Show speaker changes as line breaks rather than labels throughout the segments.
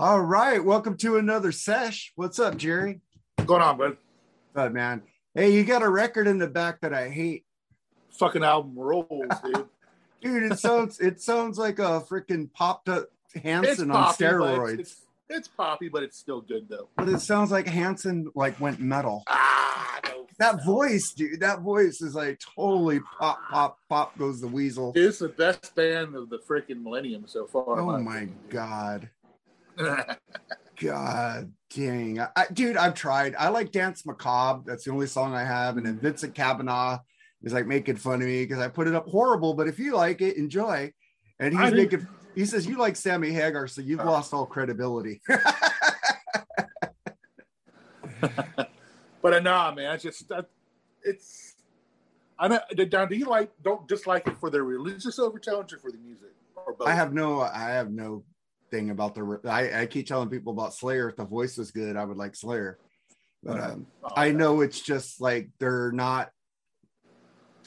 All right, welcome to another sesh. What's up, Jerry?
What's going on, bud?
But man, hey, you got a record in the back that I hate.
Fucking album rolls, dude.
Dude, it sounds it sounds like a freaking popped up Hanson on steroids.
It's, it's, it's poppy, but it's still good though.
But it sounds like Hanson like went metal.
Ah, no.
That voice, dude, that voice is like totally pop, pop, pop goes the weasel.
It's the best band of the freaking millennium so far.
Oh my
opinion.
god.
god.
Dang. I, I- dude, I've tried. I like Dance Macabre. That's the only song I have. And then Vincent Kavanaugh is like making fun of me because I put it up horrible. But if you like it, enjoy. And he's
do.
making, he says, You like Sammy Hagar, so you've
Oh.
lost all credibility.
but uh, nah, man, it's just that it's. I know. Don, do you like? Don't dislike it for the religious overtones or for the music or both?
I have no, I have no thing about the, I, I keep telling people about Slayer. If the voice was good, I would like Slayer. But um,
Oh,
I know it's just like they're not,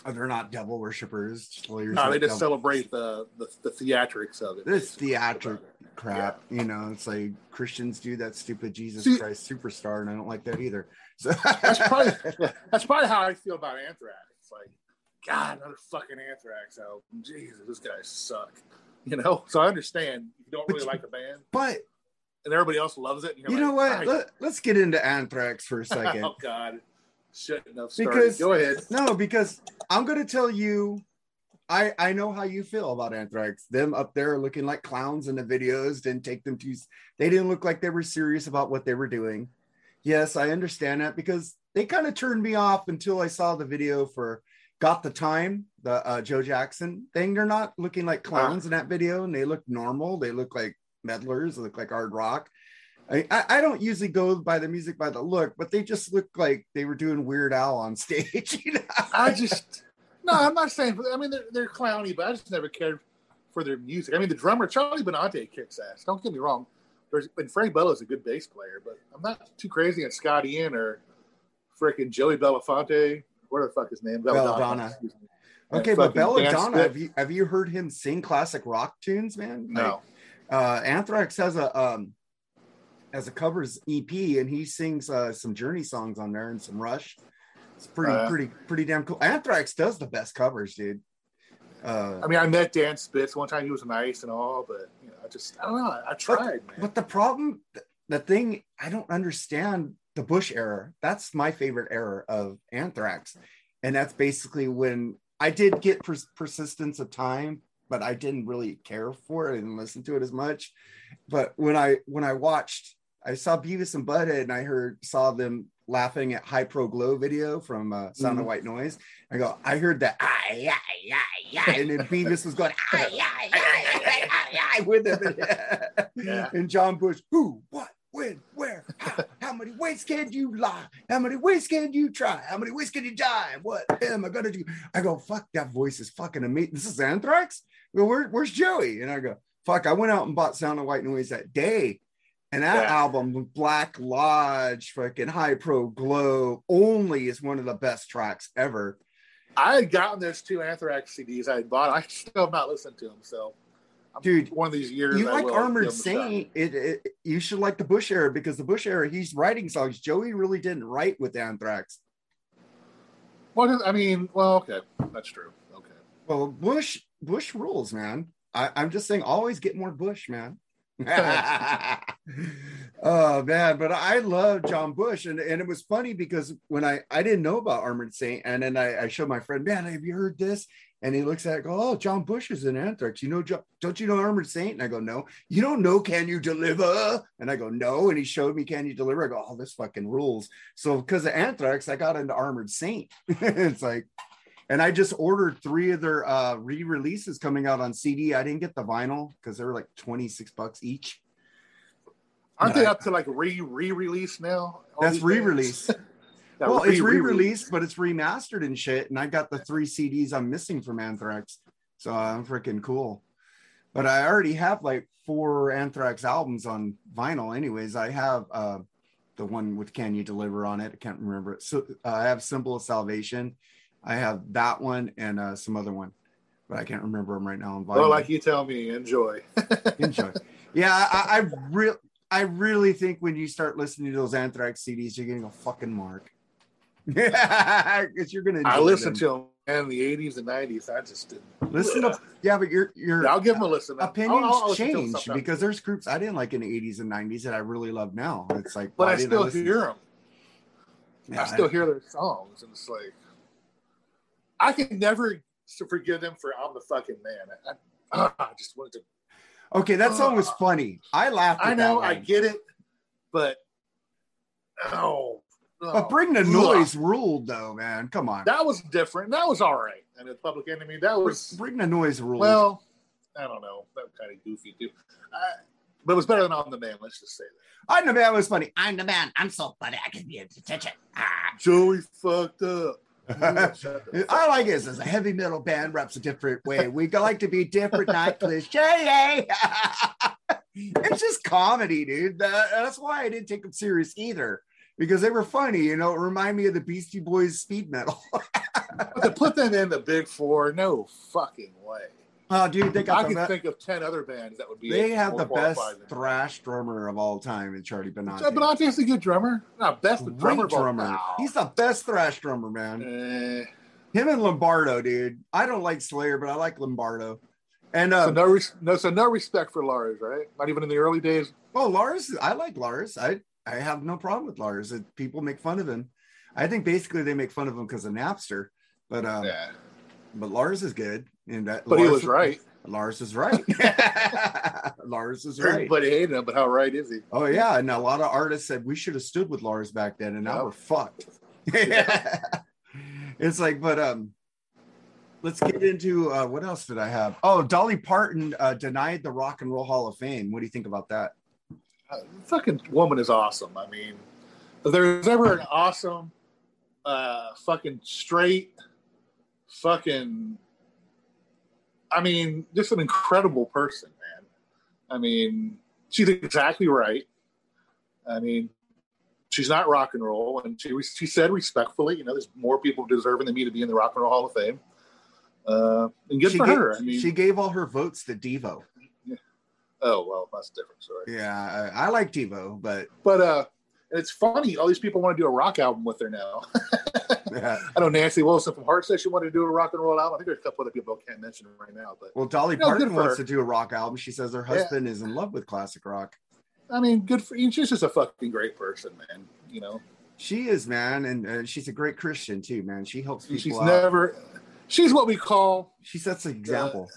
they're not devil worshippers. Slayer's
No,
not
they just
devil-
celebrate the, the the theatrics of it.
this
basically.
theatric crap you know it's like christians do that stupid jesus
See-
christ superstar and i don't like that either so
That's probably that's probably how I feel about Anthrax. Like, God, another fucking Anthrax album. Jesus, this guys suck. You know, so I understand you don't
But
really
you-
like a band,
but
and everybody else loves it. You're like,
know what?
"I-
Let, let's get into anthrax for a second.
Oh God, shouldn't have started.
Because-
Go ahead.
no because i'm going to tell you i i know how you feel about anthrax. Them up there looking like clowns in the videos didn't take them too they didn't look like they were serious about what they were doing. Yes i understand that because they kind of turned me off until i saw the video for got the time the uh, joe jackson thing they're not looking like clowns in that video and they look normal they look like meddlers they look like hard rock I, I don't usually go by the music by the look, but they just look like they were doing Weird Al on stage. You know?
I just no, I'm not saying. I mean, they're they're clowny, but I just never cared for their music. I mean, the drummer Charlie Benante kicks ass. Don't get me wrong. There's and Frank is a good bass player, but I'm not too crazy on Scott Ian or freaking Joey Belafonte. What the fuck is his name?
Belladonna.
me.
Okay, but Belladonna, have you have you heard him sing classic rock tunes, man? Like,
No.
uh, Anthrax has a um has a covers EP, and he sings uh, some Journey songs on there and some Rush. It's pretty
Uh,
pretty pretty damn cool. Anthrax does the best covers, dude. Uh,
I mean, I met Dan Spitz one time. He was nice and all, but you know, I just I don't know. I tried, man.
But the problem, the thing, I don't understand the Bush era. That's my favorite era of Anthrax, and that's basically when I did get pers- persistence of time, but I didn't really care for it and listen to it as much. But when I when I watched, I saw Beavis and Butthead, and I heard saw them laughing at Hy Pro Glo video from uh, Sound of
Mhm.
White Noise. I go, I heard that, ah, yeah, yeah, yeah, and then Beavis was going, ah, yeah, yeah, yeah, yeah, yeah, with him.
Yeah.
And John Bush, who, what, when, where, how, how many ways can you lie? How many ways can you try? How many ways can you die? What am I gonna do? I go, fuck, that voice is fucking amazing. This is Anthrax? Well, where, where's Joey? And I go, fuck, I went out and bought Sound of White Noise that day. And that
Yeah.
album, Black Lodge, fucking Hy Pro Glo, only is one of the best tracks ever.
I had gotten those two Anthrax CDs I had bought. I still have not listened to them. So,
Dude,
one of these years,
you
I
like Armored
give 'em a shot.
Saint, it, it you should like the Bush era because the Bush era, he's writing songs. Joey really didn't write with Anthrax.
Well, I mean, well, okay, that's true. Okay.
Well, Bush, Bush rules, man. I, I'm just saying, always get more Bush, man. oh man, but I love John Bush, and, and it was funny because when I I didn't know about Armored Saint, and then I, I showed my friend, man, have you heard this? And he looks at it, go, oh, John Bush is in Anthrax. You know, don't you know Armored Saint? And I go, no. You don't know Can You Deliver? And I go, no. And he showed me Can You Deliver. I go, oh, this fucking rules. So because of Anthrax, I got into Armored Saint. it's like, and I just ordered three of their uh, re-releases coming out on CD. I didn't get the vinyl because they were like 26 bucks each.
Aren't
Yeah.
they up to like re re release now?
That's re-release.
bands? Yeah,
well, it's
re-
re-released, but it's remastered and shit. And I got the three CDs I'm missing from Anthrax, so I'm freaking cool. But I already have like four Anthrax albums on vinyl. Anyways, I have uh, the one with "Can You Deliver" on it. I can't remember it. So uh, I have "Symbol of Salvation." I have that one and uh, some other one, but I can't remember them right now on vinyl.
Well, like you tell me, enjoy.
enjoy. Yeah, I, I real I really think when you start listening to those Anthrax CDs, you're getting a fucking mark. Yeah, because you're gonna.
I listened
them.
to them in the '80s and '90s. I just didn't
listen to yeah, but your your
Yeah, I'll give them a listen.
Opinions
I'll- I'll listen to them
change because there's groups I didn't like in the 80s and 90s that I really love now. It's like,
but I still
listen?
hear them.
Yeah,
I still hear their songs, and it's like I can never forgive them for "I'm the fucking man." I, I, I just wanted to.
Okay, that song was funny. I laughed. At
I know, I get it, but oh, oh,
But Bring the
ugh.
Noise ruled though, man. Come on.
That was different. That was all right. And the Public Enemy, that was
Bring the Noise ruled.
well, I don't know, that was kind of goofy too. I, but it was better than on the man. Let's just say that.
I'm the man was funny.
I'm the man. I'm so funny. I can be attention. Ah.
Joey fucked up.
I like it. As a heavy metal band reps a different way. We like to be different, not cliche. it's just comedy, dude. That- that's why I didn't take them serious either. Because they were funny, you know. It remind me of the Beastie Boys speed metal.
To put them in the big four, no fucking way.
Oh, dude, they
I
the
can think of ten other bands that would be.
they have the best thrash drummer of all time in Charlie Benante.
Joe Benante's a good drummer. Not best drummer,
drummer. He's the best thrash drummer, man.
Eh,
Him and Lombardo, dude. I don't like Slayer, but I like Lombardo. And
so
uh,
no, res- no, so no respect for Lars, right? Not even in the early days.
oh, Lars, I like Lars. I I have no problem with Lars. People make fun of him. I think basically they make fun of him because of Napster. But um,
yeah,
but Lars is good, and that,
but he
Lars-
was right.
Lars is right. Lars is right.
Everybody hated him, but how right is he?
Oh yeah, and a lot of artists said we should have stood with Lars back then, and now
Yeah.
we're fucked. yeah. it's like, but um, let's get into uh, what else did I have? Oh, Dolly Parton uh, denied the Rock and Roll Hall of Fame. What do you think about that?
Uh, fucking woman is awesome. I mean, if there's ever an awesome, uh, fucking straight, fucking, I mean, just an incredible person, man. I mean, she's exactly right. I mean, she's not rock and roll, and she she said respectfully, you know, there's more people deserving than me to be in the Rock and Roll Hall of Fame. Uh, and good
she
for
gave,
her. I mean,
she gave all her votes to Devo.
oh well, that's a different story.
Yeah, I, I like Devo, but
But uh, and it's funny. All these people want to do a rock album with her now.
yeah.
I know Nancy Wilson from Heart said she wanted to do a rock and roll album. I think there's a couple other people I can't mention right now. But
well, Dolly
No, good
Parton wants
her.
to do a rock album. She says her
Yeah.
husband is in love with classic rock.
I mean, good for you. she's just a fucking great person, man. You know,
She is, man, and uh, she's a great Christian too, man. She helps people
she's
out.
never. She's what we call
she sets an example.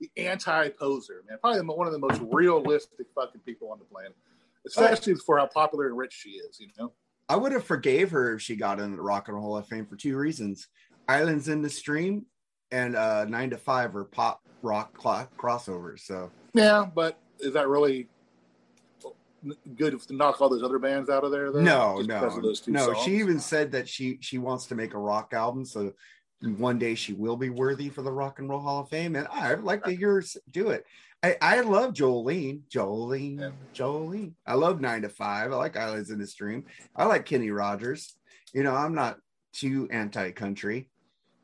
the anti-poser, man. Probably one of the most realistic fucking people on the planet, especially for how popular and rich she is. You know,
I would have forgave her if she got in the Rock and Roll Hall of Fame for two reasons: Islands in the Stream and uh, Nine to Five are pop rock cl- crossovers. So
yeah. But is that really good to knock all those other bands out of there? Though?
no,
Just
no,
of those two
no.
songs?
She even said that she she wants to make a rock album, so one day she will be worthy for the Rock and Roll Hall of Fame, and I'd like to hear her do it. I, I love Jolene, Jolene,
Yeah.
Jolene. I love Nine to Five. I like Islands in the Stream. I like Kenny Rogers. You know, I'm not too anti-country.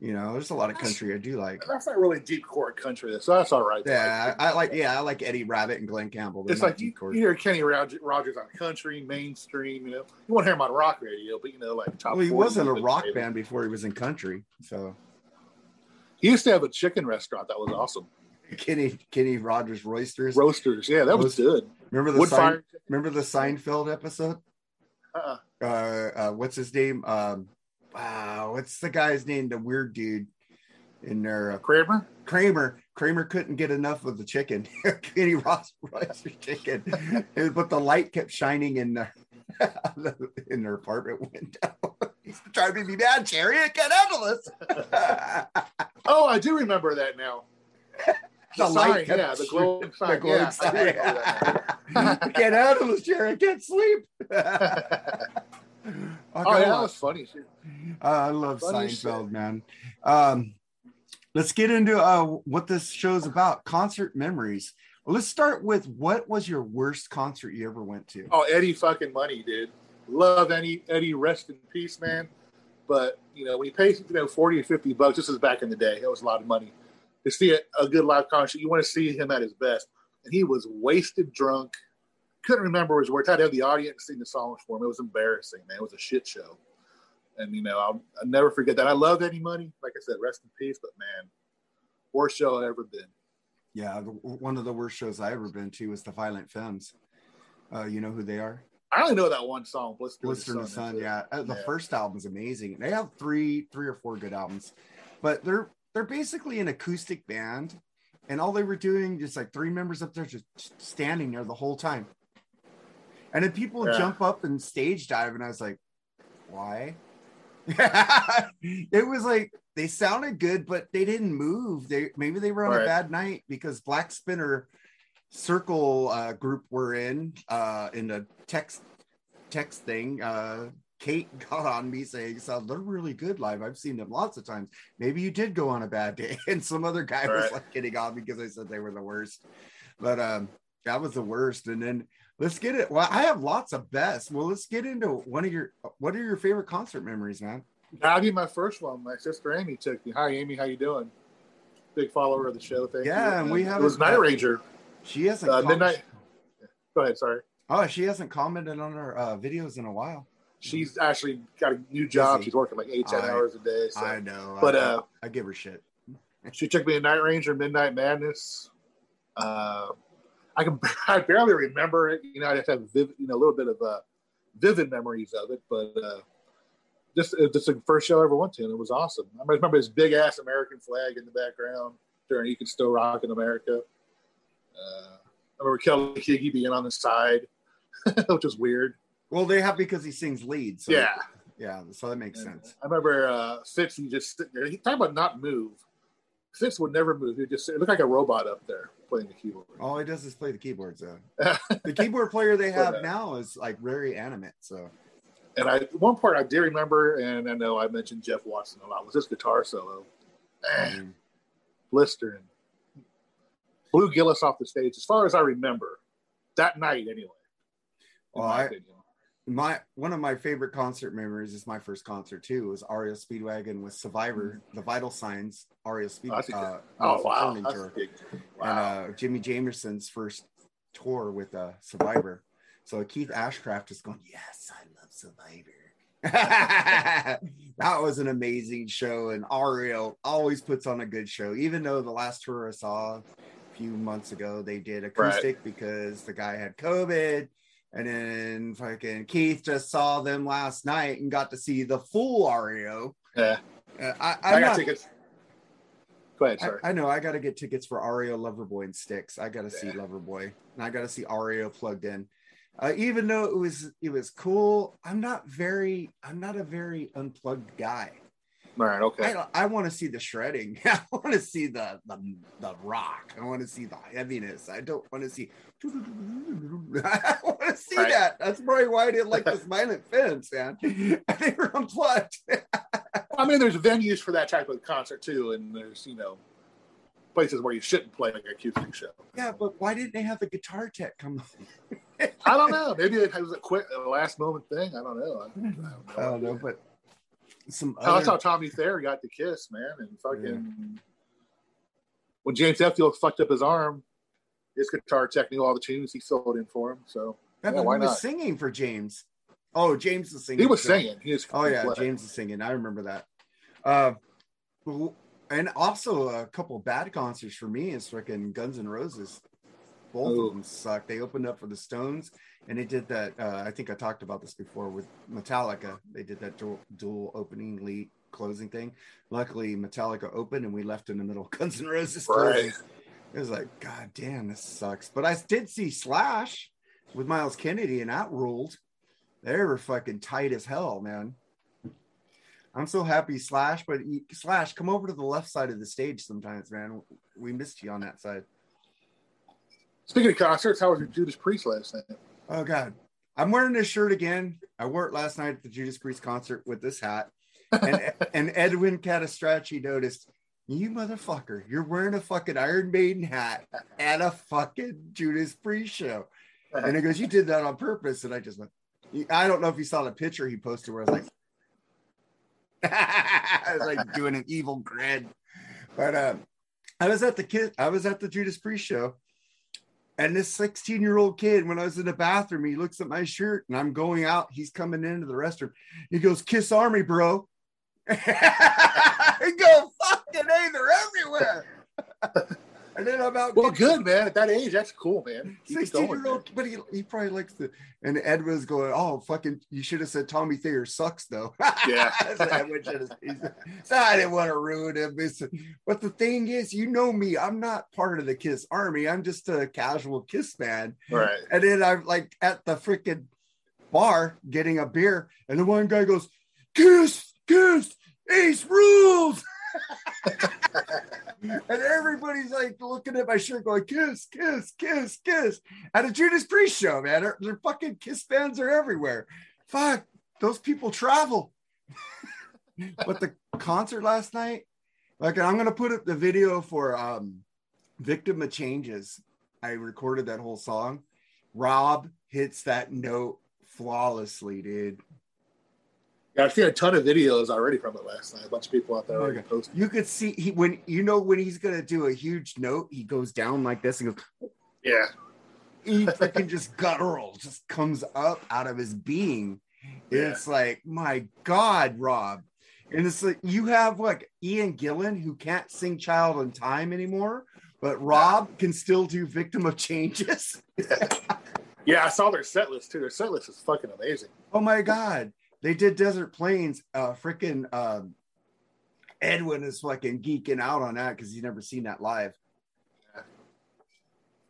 You know, there's a lot of country I do like.
That's not really deep core country, so that's all right.
Yeah, I, I like. Yeah, I like Eddie Rabbitt and Glen Campbell. They're
It's like you, you hear Kenny Rog- Rogers on country, mainstream. You know, you want to hear him on rock radio, but you know, like top.
Well, he wasn't a rock band before he was in country. So
He used to have a chicken restaurant that was awesome.
Kenny Kenny Rogers Roysters.
Roasters, yeah, that was good.
Remember the remember the Seinfeld episode?
Uh-uh.
Uh, uh, what's his name? Um, wow, what's the guy's name? The weird dude in there. Uh,
Kramer.
Kramer. Kramer couldn't get enough of the chicken. Kenny Ross Royster's chicken, but the light kept shining in the in their apartment window. He's trying to be mad, Jerry. Get out of this.
Oh, I do remember that now.
The
The
light
sign, yeah, the glowing
the
sign.
glowing
Yeah,
sign. Get out of this chair. I can't sleep.
oh, yeah, that was funny.
Uh, I love
Funny
Seinfeld,
shit.
man. Um, let's get into uh, what this show's about concert memories. Well, let's start with what was your worst concert you ever went to?
Oh, Eddie fucking money, dude. Love Eddie. Eddie, rest in peace, man. But you know, when you pay you know forty or fifty bucks, this is back in the day. That was a lot of money to see a, a good live concert. You want to see him at his best, and he was wasted, drunk, couldn't remember his words. I had to have the audience sing the songs for him. It was embarrassing, man. It was a shit show. And you know, I'll, I'll never forget that. I love Eddie Money. Like I said, rest in peace. But man, worst show I've ever been.
Yeah, the, one of the worst shows I ever been to was the Violent Femmes. Uh, you know who they are?
I only know that one song, Blister,
Blister in the Sun.
it.
Yeah, Uh, the
Yeah.
first album's amazing. They have three, three or four good albums, but they're they're basically an acoustic band, and all they were doing just like three members up there just standing there the whole time. And then people
Yeah.
jump up and stage dive, and I was like, why? it was like they sounded good, but they didn't move. They maybe they were on a bad night because Black Spinner Circle uh, group we're in uh, in the text text thing. Uh, Kate got on me saying, "So they're really good live. I've seen them lots of times. Maybe you did go on a bad day." And some other guy was
Right.
like getting on me because I said they were the worst. But um, that was the worst. And then let's get it. Well, I have lots of best. Well, let's get into one of your. What are your favorite concert memories, man?
I'll you my first one. My sister Amy took me. Hi, Amy. How you doing? Big follower of the show. Thank you.
Yeah, and we
have
it
was Night Ranger.
She hasn't.
Uh,
com-
Midnight. Go ahead. Sorry.
Oh, she hasn't commented on our uh, videos in a while.
She's actually got a new job. She's working like eight, ten
I-
hours a day. So.
I know,
But,
I,
uh,
I give her shit.
She took me to Night Ranger, Midnight Madness. Uh, I can I barely remember it. You know, I just have vivid, you know, a little bit of uh, vivid memories of it. But uh, just it was the first show I ever went to, and it was awesome. I remember this big ass American flag in the background during "You Can Still Rock in America." Uh, I remember Kelly Keagy being on the side, which was weird.
Well, they have because he sings lead. So
yeah,
yeah. So that makes
And
sense.
I remember uh, Fitz. He just sit there. He talked about not move. Fitz would never move. He would just sit- it looked like a robot up there playing the keyboard.
All he does is play the keyboards. Though the keyboard player they have now is like very animate. So
And I one part I do remember, and I know I mentioned Jeff Watson a lot, was his guitar solo. Eh, blistering. Blew Gillis off the stage, as far as I remember, that night anyway.
Well, I-
opinion.
My one of my favorite concert memories is my first concert too. Was REO Speedwagon with Survivor, the Vital Signs REO Speed.
Oh, that's a good-
uh,
oh wow, that's
tour.
big.
and
Wow.
uh, Jimi Jamison's first tour with uh, Survivor. So Keith Ashcraft is going, yes, I love Survivor. that was an amazing show, and REO always puts on a good show. Even though the last tour I saw a few months ago, they did acoustic because the guy had COVID, and then fucking Keith just saw them last night and got to see the full REO.
yeah,
Uh, I,
I got
not-
tickets. Go ahead,
I,
sorry.
I know I got to get tickets for REO Loverboy and Styx. I got to see Loverboy, and I got to see REO plugged in. Uh, even though it was it was cool, I'm not very I'm not a very unplugged guy.
All right, okay.
I I want to see the shredding. I want to see the, the the rock. I want to see the heaviness. I don't want to see. I want to see
Right.
that. That's probably why I didn't like this Violent Femmes, man. they were unplugged.
I mean, there's venues for that type of concert too, and there's you know places where you shouldn't play like a acoustic show.
yeah, but why didn't they have the guitar tech come?
I don't know. Maybe it was a quick, last moment thing. I don't know. I, I have no
I don't know, but some
Oh, that's how Tommy Thayer got the kiss, man. And fucking when James Hetfield fucked up his arm, his guitar tech knew all the tunes. He filled in for him. So
yeah,
yeah, why
he was
not?
singing for James. Oh, James was singing.
he was
so-
singing. He was
Oh yeah. James was singing. I remember that. Uh, and also a couple bad concerts for me is freaking Guns N' Roses. Both
Ooh.
of them suck. They opened up for the Stones, and they did that. Uh, I think I talked about this before with Metallica. They did that dual, dual opening lead closing thing. Luckily, Metallica opened, and we left in the middle. Guns N' Roses closing.
Right.
It was like, God damn, this sucks. But I did see Slash with Myles Kennedy, and that ruled. They were fucking tight as hell, man. I'm so happy, Slash. But Slash, come over to the left side of the stage sometimes, man. We missed you on that side.
Speaking of concerts, how was your Judas Priest last night?
Oh God, I'm wearing this shirt again. I wore it last night at the Judas Priest concert with this hat, and and Edwin Catastracci noticed. You motherfucker, you're wearing a fucking Iron Maiden hat at a fucking Judas Priest show. And he goes, You did that on purpose. And I just went, I don't know if you saw the picture he posted where I was like, I was like doing an evil grin. But um, I was at the kid, I was at the Judas Priest show. And this 16 year old kid, when I was in the bathroom, he looks at my shirt and I'm going out. He's coming into the restroom. He goes, Kiss Army, bro. I go, fucking hey, they're everywhere. and then I'm out.
Well, good man. At that age, that's cool, man. Keep
16
going,
year old, but he, he probably likes the. And Ed was going, oh, fucking, you should have said Tommy Thayer sucks, though.
Yeah.
So Edwin he said, "So I didn't want to ruin him. But the thing is, you know me, I'm not part of the Kiss Army. I'm just a casual Kiss fan.
man. Right.
And then I'm like at the freaking bar getting a beer, and the one guy goes, Kiss, Kiss, Ace rules. and everybody's like looking at my shirt, going, Kiss, Kiss, Kiss, Kiss. At a Judas Priest show, man. Their, their fucking Kiss fans are everywhere. Fuck, those people travel. but the concert last night, like I'm gonna put up the video for um Victim of Changes. I recorded that whole song. Rob hits that note flawlessly, dude.
Yeah, I've seen a ton of videos already from it last night. A bunch of people out there already
Okay.
posted.
You could see he when you know when he's gonna do a huge note, he goes down like this and goes,
Yeah.
he freaking just guttural, just comes up out of his being.
Yeah.
It's like, my God, Rob. And it's like you have like Ian Gillan who can't sing Child in Time anymore, but Rob can still do Victim of Changes.
Yeah, I saw their set list too. Their set list is fucking amazing.
Oh my God. They did Desert Plains. Uh freaking um Edwin is fucking geeking out on that because he's never seen that live.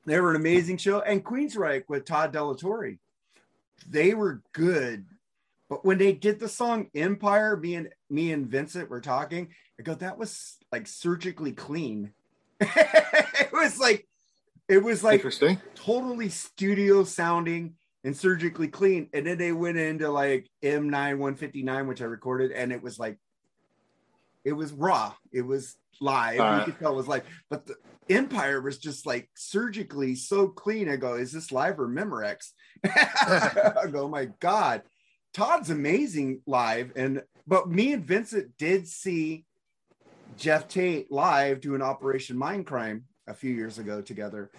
They were an amazing show. And Queensryche with Todd Delatorre. They were good. But when they did the song Empire, me and me and Vincent were talking. I go, that was like surgically clean. it was like it was like totally studio sounding and surgically clean. And then they went into like M9 159, which I recorded, and it was like it was raw. It was live. You could tell it was like, but the Empire was just like surgically so clean. I go, is this live or Memorex? I go, oh my God. Todd's amazing live. And but me and Vincent did see Geoff Tate live do an Operation Mindcrime a few years ago together.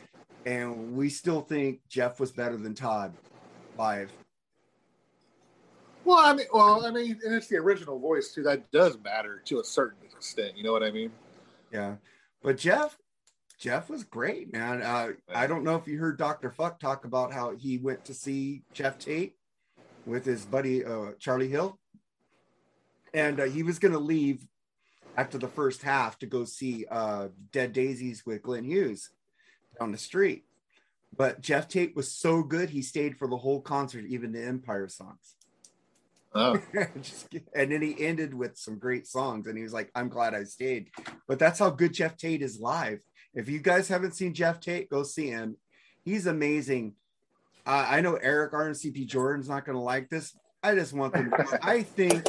And we still think Jeff was better than Todd live.
Well, I mean, well, I mean, and it's the original voice too. That does matter to a certain extent. You know what I mean?
Yeah. But Jeff, Jeff was great, man. Uh, I don't know if you heard Dr. Fuck talk about how he went to see Geoff Tate with his buddy uh, Charlie Hill. And uh, he was going to leave after the first half to go see uh, Dead Daisies with Glenn Hughes down the street. But Geoff Tate was so good, he stayed for the whole concert, even the Empire songs.
Oh,
Just and then he ended with some great songs and he was like i'm glad i stayed. But that's how good geoff tate is live. If you guys haven't seen geoff tate go see him. He's amazing. Uh, i know eric rncp jordan's not going to like this. I just want them i think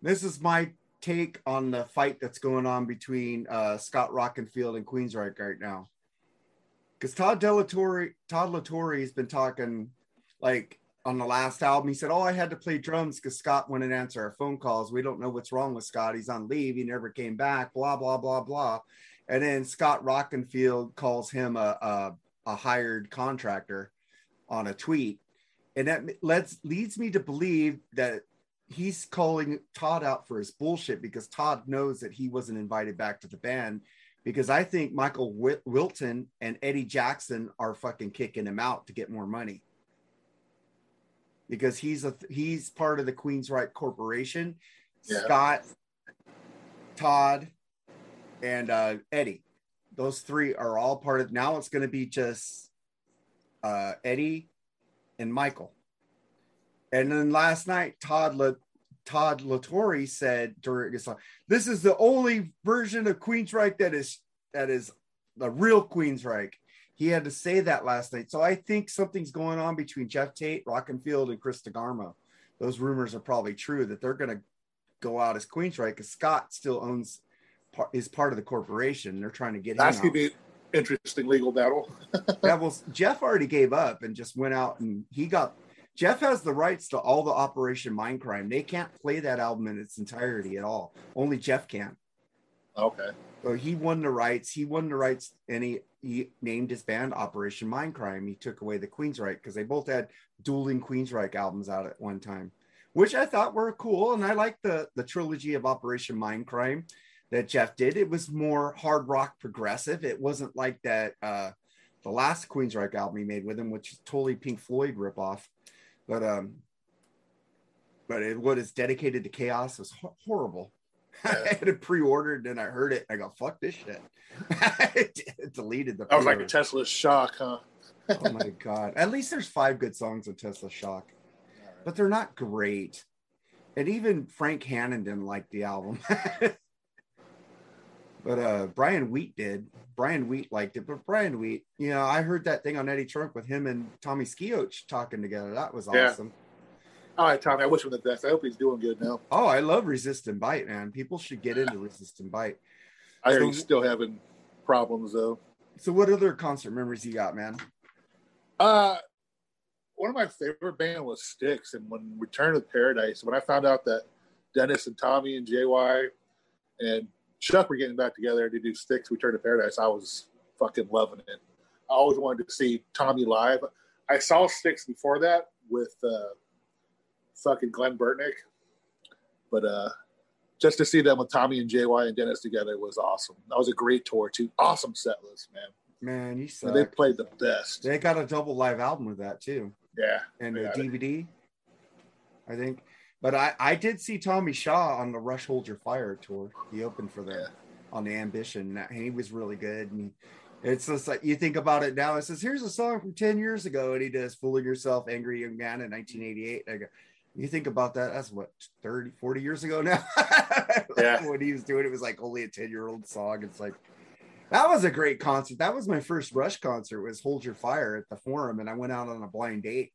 this is my take on the fight that's going on between uh, scott rockenfield and queensryche right now because todd delatorre todd La Torre has been talking like on the last album, he said, Oh, I had to play drums because Scott wouldn't answer our phone calls. We don't know what's wrong with Scott. He's on leave. He never came back, blah, blah, blah, blah. And then Scott Rockenfield calls him a, a, a hired contractor on a tweet. And that lets, leads me to believe that he's calling Todd out for his bullshit because Todd knows that he wasn't invited back to the band. Because I think Michael Wil- Wilton and Eddie Jackson are fucking kicking him out to get more money because he's a he's part of the Queensryche Corporation.
Yeah.
Scott, Todd, and uh, Eddie, those three are all part of. Now it's going to be just uh, Eddie and Michael. And then last night, Todd La, Todd La Torre said during his song, "This is the only version of Queensryche that is that is the real Queensryche." He had to say that last night. So I think something's going on between Geoff Tate, Rockenfield, and Chris DeGarmo. Those rumors are probably true that they're going to go out as Queensryche because Scott still owns is part of the corporation. They're trying to get
that's gonna be interesting legal battle.
yeah, well, Jeff already gave up and just went out and he got. Jeff has the rights to all the Operation Mindcrime. They can't play that album in its entirety at all. Only Jeff can.
Okay.
So he won the rights. He won the rights, and he he named his band Operation Mindcrime. He took away the Queensryche because they both had dueling Queensryche albums out at one time, which I thought were cool. And I liked the the trilogy of Operation Mindcrime that Jeff did. It was more hard rock progressive. It wasn't like that uh the last Queensryche album he made with him, which is totally Pink Floyd ripoff. But um, but it, what is dedicated to chaos is ho- horrible. I had it pre-ordered and I heard it. I go, fuck this shit. I deleted the.
That was like a. Tesla shock, huh?
oh my god! At least there's five good songs of Tesla Shock, but they're not great. And even Frank Hannon didn't like the album. but uh Brian Wheat did. Brian Wheat liked it, but Brian Wheat, you know, I heard that thing on Eddie Trunk with him and Tommy Skeoch talking together. That was
Yeah.
awesome.
All right, Tommy. I wish him the best. I hope he's doing good now.
Oh, I love Resist and Bite, man. People should get into Resist and Bite.
I hear
So-
he's still having problems though.
So, what other concert memories you got, man?
Uh, one of my favorite band was Styx, and when Return to Paradise, when I found out that Dennis and Tommy and JY and Chuck were getting back together to do Styx Return to Paradise, I was fucking loving it. I always wanted to see Tommy live. I saw Styx before that with uh, fucking Glen Burtnik, but uh, just to see them with Tommy and JY and Dennis together was awesome. That was a great tour too. Awesome set list, man.
Man, you suck.
They played the best.
They got a double live album with that too.
Yeah.
and a DVD, I think. But I, I did see Tommy Shaw on the Rush Hold Your Fire tour. He opened for them
Yeah.
on the Ambition, and he was really good. And it's just like you think about it now. It says, "Here's a song from ten years ago," and he does "Fooling Yourself, Angry Young Man" in 1988. I go, you think about that? That's what 30, 40 years ago now.
Yeah.
when he was doing it, was like only a ten year old song. It's like. That was a great concert. That was my first Rush concert. Was "Hold Your Fire" at the Forum, and I went out on a blind date.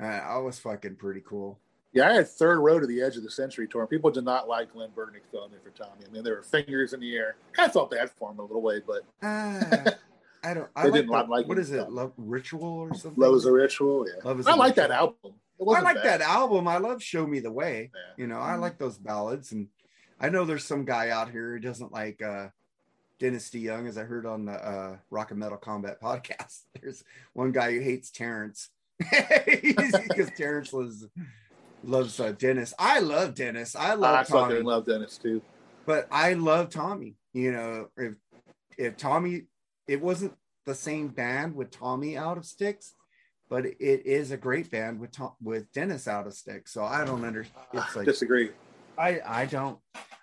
Uh, I was fucking pretty cool.
Yeah, I had third row to the edge of the century tour. People did not like Glen Burtnik filling in for Tommy. I mean, there were fingers in the air. Kind of felt bad for him a little way, but
Uh, I don't. I
They
like
didn't
the-
like
what
him.
is it? Love Ritual or something?
Love is a Ritual. Yeah,
Love is
I
a
like that album. It
I
wasn't
like
bad.
that album. I love "Show Me the Way."
Yeah.
You know, I like those ballads, and I know there's some guy out here who doesn't like uh, Dennis DeYoung, as I heard on the uh, Rock and Metal Combat podcast. There's one guy who hates Terrence because Terrence loves loves uh, Dennis. I love Dennis. I love
I
Tommy.
fucking love Dennis too.
but I love Tommy. You know, if if Tommy, it wasn't the same band with Tommy out of Styx, but it is a great band with Tom, with Dennis out of Styx. So I don't understand. It's like
Disagree.
I I don't.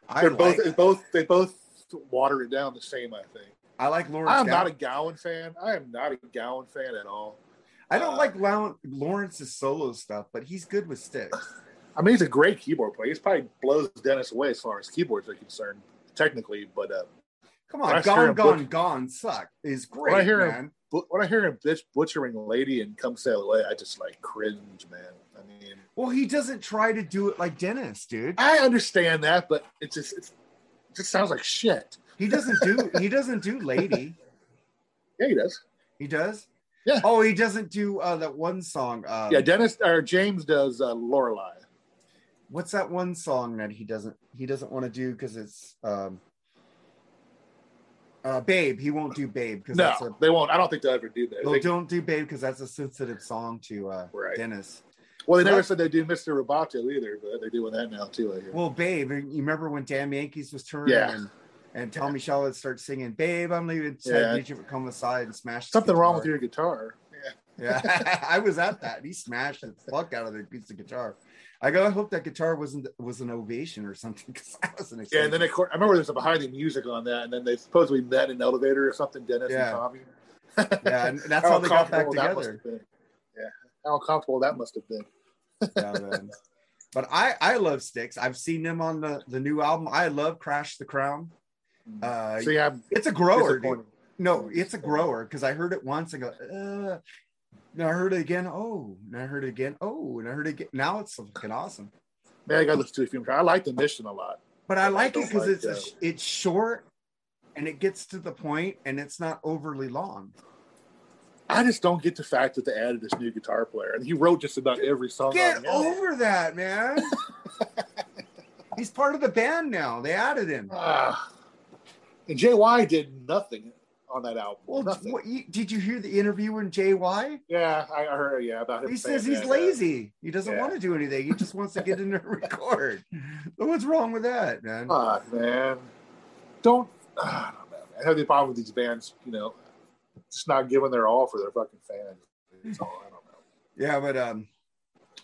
I
They're
like,
both, both they both water it down the same. I think.
I like Lawrence.
I am not a Gowan fan. I am not a Gowan fan at all.
I don't
uh,
like Lawrence's solo stuff, but he's good with Styx.
I mean, he's a great keyboard player. He's probably blows Dennis away as far as keyboards are concerned, technically. But uh,
Come on, Gone, Gone,
butch-
Gone suck is great,
When I hear him-
man.
but when I hear him bitch butchering Lady and Come Sail Away, I just like cringe, man. I mean,
Well, he doesn't try to do it like Dennis, dude.
I understand that, but it just it's, it just sounds like shit.
He doesn't do he doesn't do Lady.
Yeah, he does.
He does.
Yeah.
Oh, he doesn't do uh, that one song. Um,
yeah, Dennis or James does uh, Lorelei.
What's that one song that he doesn't he doesn't want to do because it's um, uh, Babe. He won't do Babe because
No,
that's a
they won't. I don't think they'll ever do that. They-
don't do Babe because that's a sensitive song to uh,
Right.
Dennis.
well, they
So
never said they do Mr. Roboto either, but they're doing that now too. I hear.
Well, Babe, you remember when Damn Yankees was touring?
Yeah.
And, and Tommy Shaw would start singing, "Babe, I'm leaving."
Yeah.
Ted Nugent would come aside and smash.
Something wrong with your guitar. Yeah.
Yeah, I was at that. He smashed the fuck out of the piece of guitar. I go, I hope that guitar wasn't was an ovation or something because I wasn't
Yeah, and then of course, I remember there's a behind the music on that, and then they supposedly met in an elevator or something. Dennis
Yeah.
and Tommy.
yeah, and that's how they got back
uncomfortable that must
together.
have been. Yeah, how uncomfortable that must have been.
Yeah, man. But I I love Styx. I've seen them on the the new album. I love Crash the Crown. Uh,
See, I'm
it's a grower. dude. No, it's a grower because I heard it once. I go, uh, and I heard it again. Oh, and I heard it again. Oh, and I heard it again. Now it's fucking awesome.
Man, I got to listen to a few. I like the mission a lot.
But I
I
like it because
like
it's a, it's short and it gets to the point and it's not overly long.
I just don't get the fact that they added this new guitar player, and he wrote just about every song.
Get over that, man. He's part of the band now. They added him.
Ah, And JY did nothing on that album.
Well, what, you, did you hear the interview with JY?
Yeah, I, I heard. Yeah, about him.
He says he's
that, uh,
lazy. He doesn't
yeah.
want to do anything. He just wants to get in there and record. So what's wrong with that, man?
Fuck, man. Don't. I don't I have the problem with these bands. You know, just not giving their all for their fucking fans. All, I don't know.
Yeah, but um,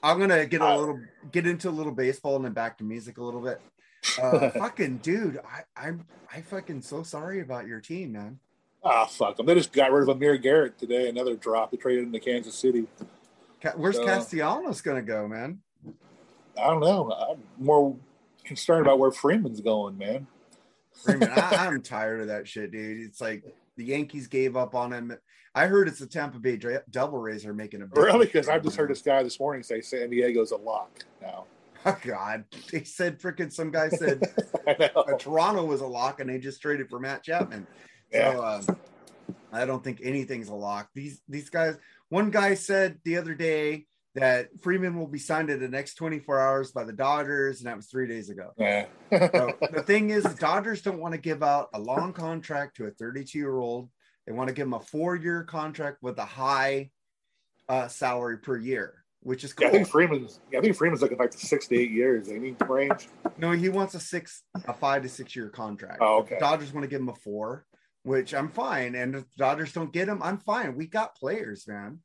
I'm gonna get a
Uh,
little get into a little baseball and then back to music a little bit. Uh, fucking dude, I, I'm I fucking so sorry about your team, man.
Ah, fuck them. They just got rid of Amir Garrett today. Another drop. They traded him to Kansas City.
Where's
So-
Castellanos gonna go, man?
I don't know. I'm more concerned about where Freeman's going, man.
Freeman, I, I'm tired of that shit, dude. It's like the Yankees gave up on him. I heard it's the Tampa Bay Dra- Double Rays are making a
Really? Because I just heard this guy this morning say San Diego's a lock now.
Oh God, they said freaking some guy said uh, Toronto was a lock and they just traded for Matt Chapman.
Yeah.
So um, I don't think anything's a lock. These these guys. One guy said the other day that Freeman will be signed in the next 24 hours by the Dodgers, and that was three days ago.
Yeah.
So the thing is, the Dodgers don't want to give out a long contract to a 32 year old. They want to give him a four year contract with a high uh, salary per year, which is
Yeah,
cool.
I think Freeman's. I think Freeman's looking like six to eight years. Any range?
No, he wants a six, a five to six year contract.
Oh, okay.
Dodgers want to give him a four, which I'm fine. And if the Dodgers don't get him, I'm fine. We got players, man.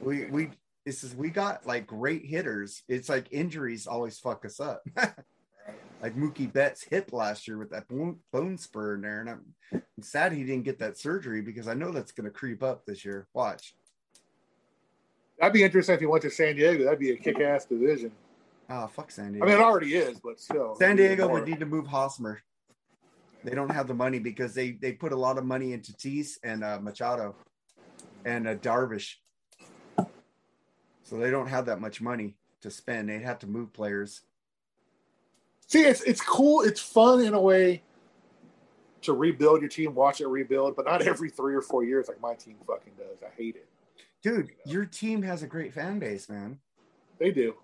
We we this is we got like great hitters. It's like injuries always fuck us up. like Mookie Betts hip last year with that bone, bone spur in there, and I'm, I'm sad he didn't get that surgery because I know that's going to creep up this year. Watch.
That'd be interesting if he went to San Diego. That'd be a kick-ass division.
Oh fuck San Diego.
I mean, it already is, but still.
San Diego would need to move Hosmer. They don't have the money because they they put a lot of money into Tatis and uh, Machado and uh, Darvish, so they don't have that much money to spend. They'd have to move players.
See, it's it's cool. It's fun in a way to rebuild your team, watch it rebuild, but not every three or four years like my team fucking does. I hate it.
Dude, your team has a great fan base, man.
They do,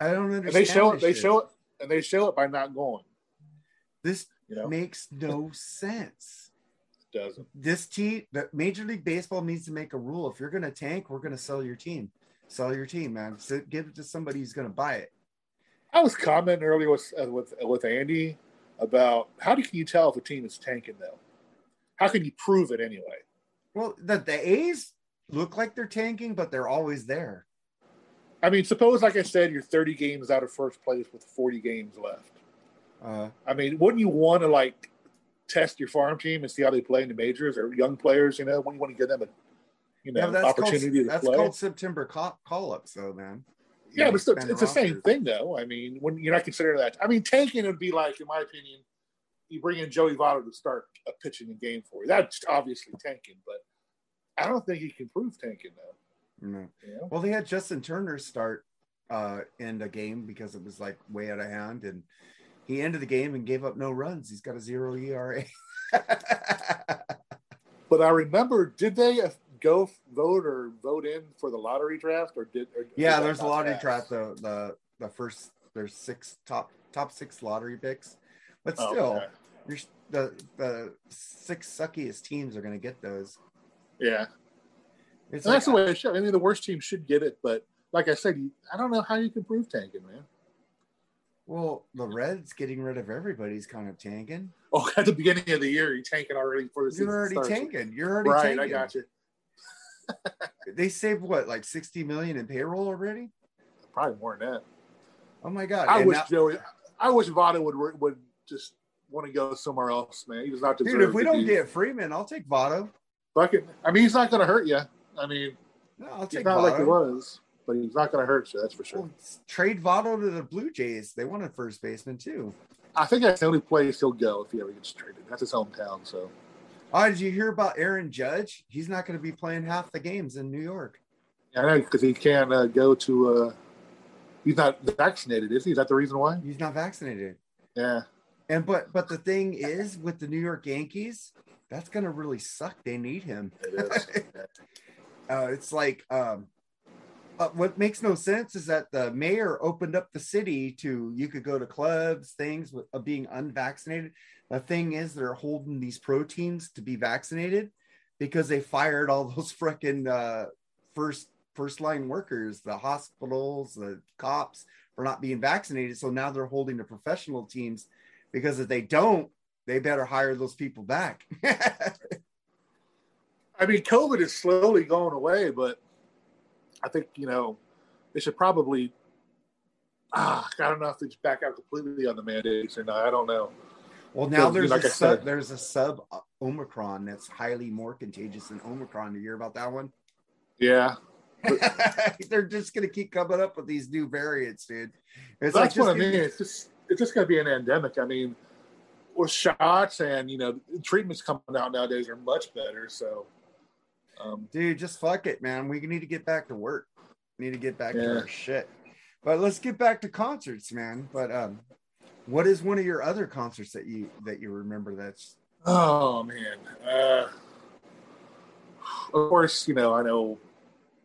I don't understand.
and they show it. They
shit.
show it, and they show it by not going.
This
You know,
makes no sense.
it doesn't.
This team, the Major League Baseball needs to make a rule. If you're going to tank, we're going to sell your team. Sell your team, man. So give it to somebody who's going to buy it.
I was commenting earlier with uh, with with Andy about how do can you tell if a team is tanking though? How can you prove it anyway?
Well, the, the A's look like they're tanking, but they're always there.
I mean, suppose like I said, you're 30 games out of first place with 40 games left.
Uh,
I mean, wouldn't you want to like test your farm team and see how they play in the majors or young players? You know, when you want to give them a you know
yeah, that's
opportunity
called,
to
that's
play.
called September call, call ups, though, man. You
yeah, but still, it's the same thing though. I mean, when you're not considering that, I mean, tanking would be like, in my opinion, you bring in Joey Votto to start a pitching a game for you. That's obviously tanking, but I don't think he can prove tanking though.
No.
You know?
Well, they had Justin Turner start uh end a game because it was like way out of hand, and he ended the game and gave up no runs. He's got a zero ERA.
But I remember, did they go vote or vote in for the lottery draft, or did? Or
yeah,
did
there's a lottery
pass?
draft. The the the first there's six top top six lottery picks, but
Oh,
still,
okay.
you're, the the six suckiest teams are going to get those.
Yeah.
It's
And that's the way it should. I mean, the worst team should get it, but like I said, I don't know how you can prove tanking, man.
Well, the Reds getting rid of everybody's kind of tanking.
Oh, at the beginning of the year, you're tanking already for the season.
You're already
starts.
tanking. You're already
Right,
tanking.
I got you.
They saved what, like 60 million in payroll already?
Probably more than that.
Oh my god!
I
And
wish
now-
Joey. I wish Votto would would just want to go somewhere else, man. He does not deserve.
dude, if we don't get Freeman, I'll take Votto.
I mean, he's not going to hurt you. I mean,
No, I'll
it's
take
not like he was, but he's not going to hurt you. That's for sure.
Well, trade Votto to the Blue Jays. They wanted first baseman too.
I think that's the only place he'll go if he ever gets traded. That's his hometown. So
Oh, did you hear about Aaron Judge? He's not going to be playing half the games in New York.
I know because he can't uh, go to. Uh, he's not vaccinated, is he? Is that the reason why?
He's not vaccinated.
Yeah.
And but but the thing is, with the New York Yankees, that's going to really suck. They need him.
It.
Uh, it's like um, Uh, what makes no sense is that the mayor opened up the city to you could go to clubs, things with, of being unvaccinated. The thing is, they're holding these proteins to be vaccinated because they fired all those freaking uh, first first line workers, the hospitals, the cops for not being vaccinated. So now they're holding the professional teams because if they don't, they better hire those people back.
I mean, COVID is slowly going away, but I think you know they should probably. Ah, I don't know if they just back out completely on the mandates or not. I don't know.
Well, now there's
like
a sub,
said-
there's a sub Omicron that's highly more contagious than Omicron. Did you hear about that one?
Yeah,
They're just gonna keep coming up with these new variants, dude. It's
that's what I mean. It's just it's just going to be an endemic. I mean, with shots and you know treatments coming out nowadays are much better. So, um,
dude, just fuck it, man. We need to get back to work. We need to get back to our shit. But let's get back to concerts, man. But um, what is one of your other concerts that you that you remember? That's
oh man, uh, of course you know I know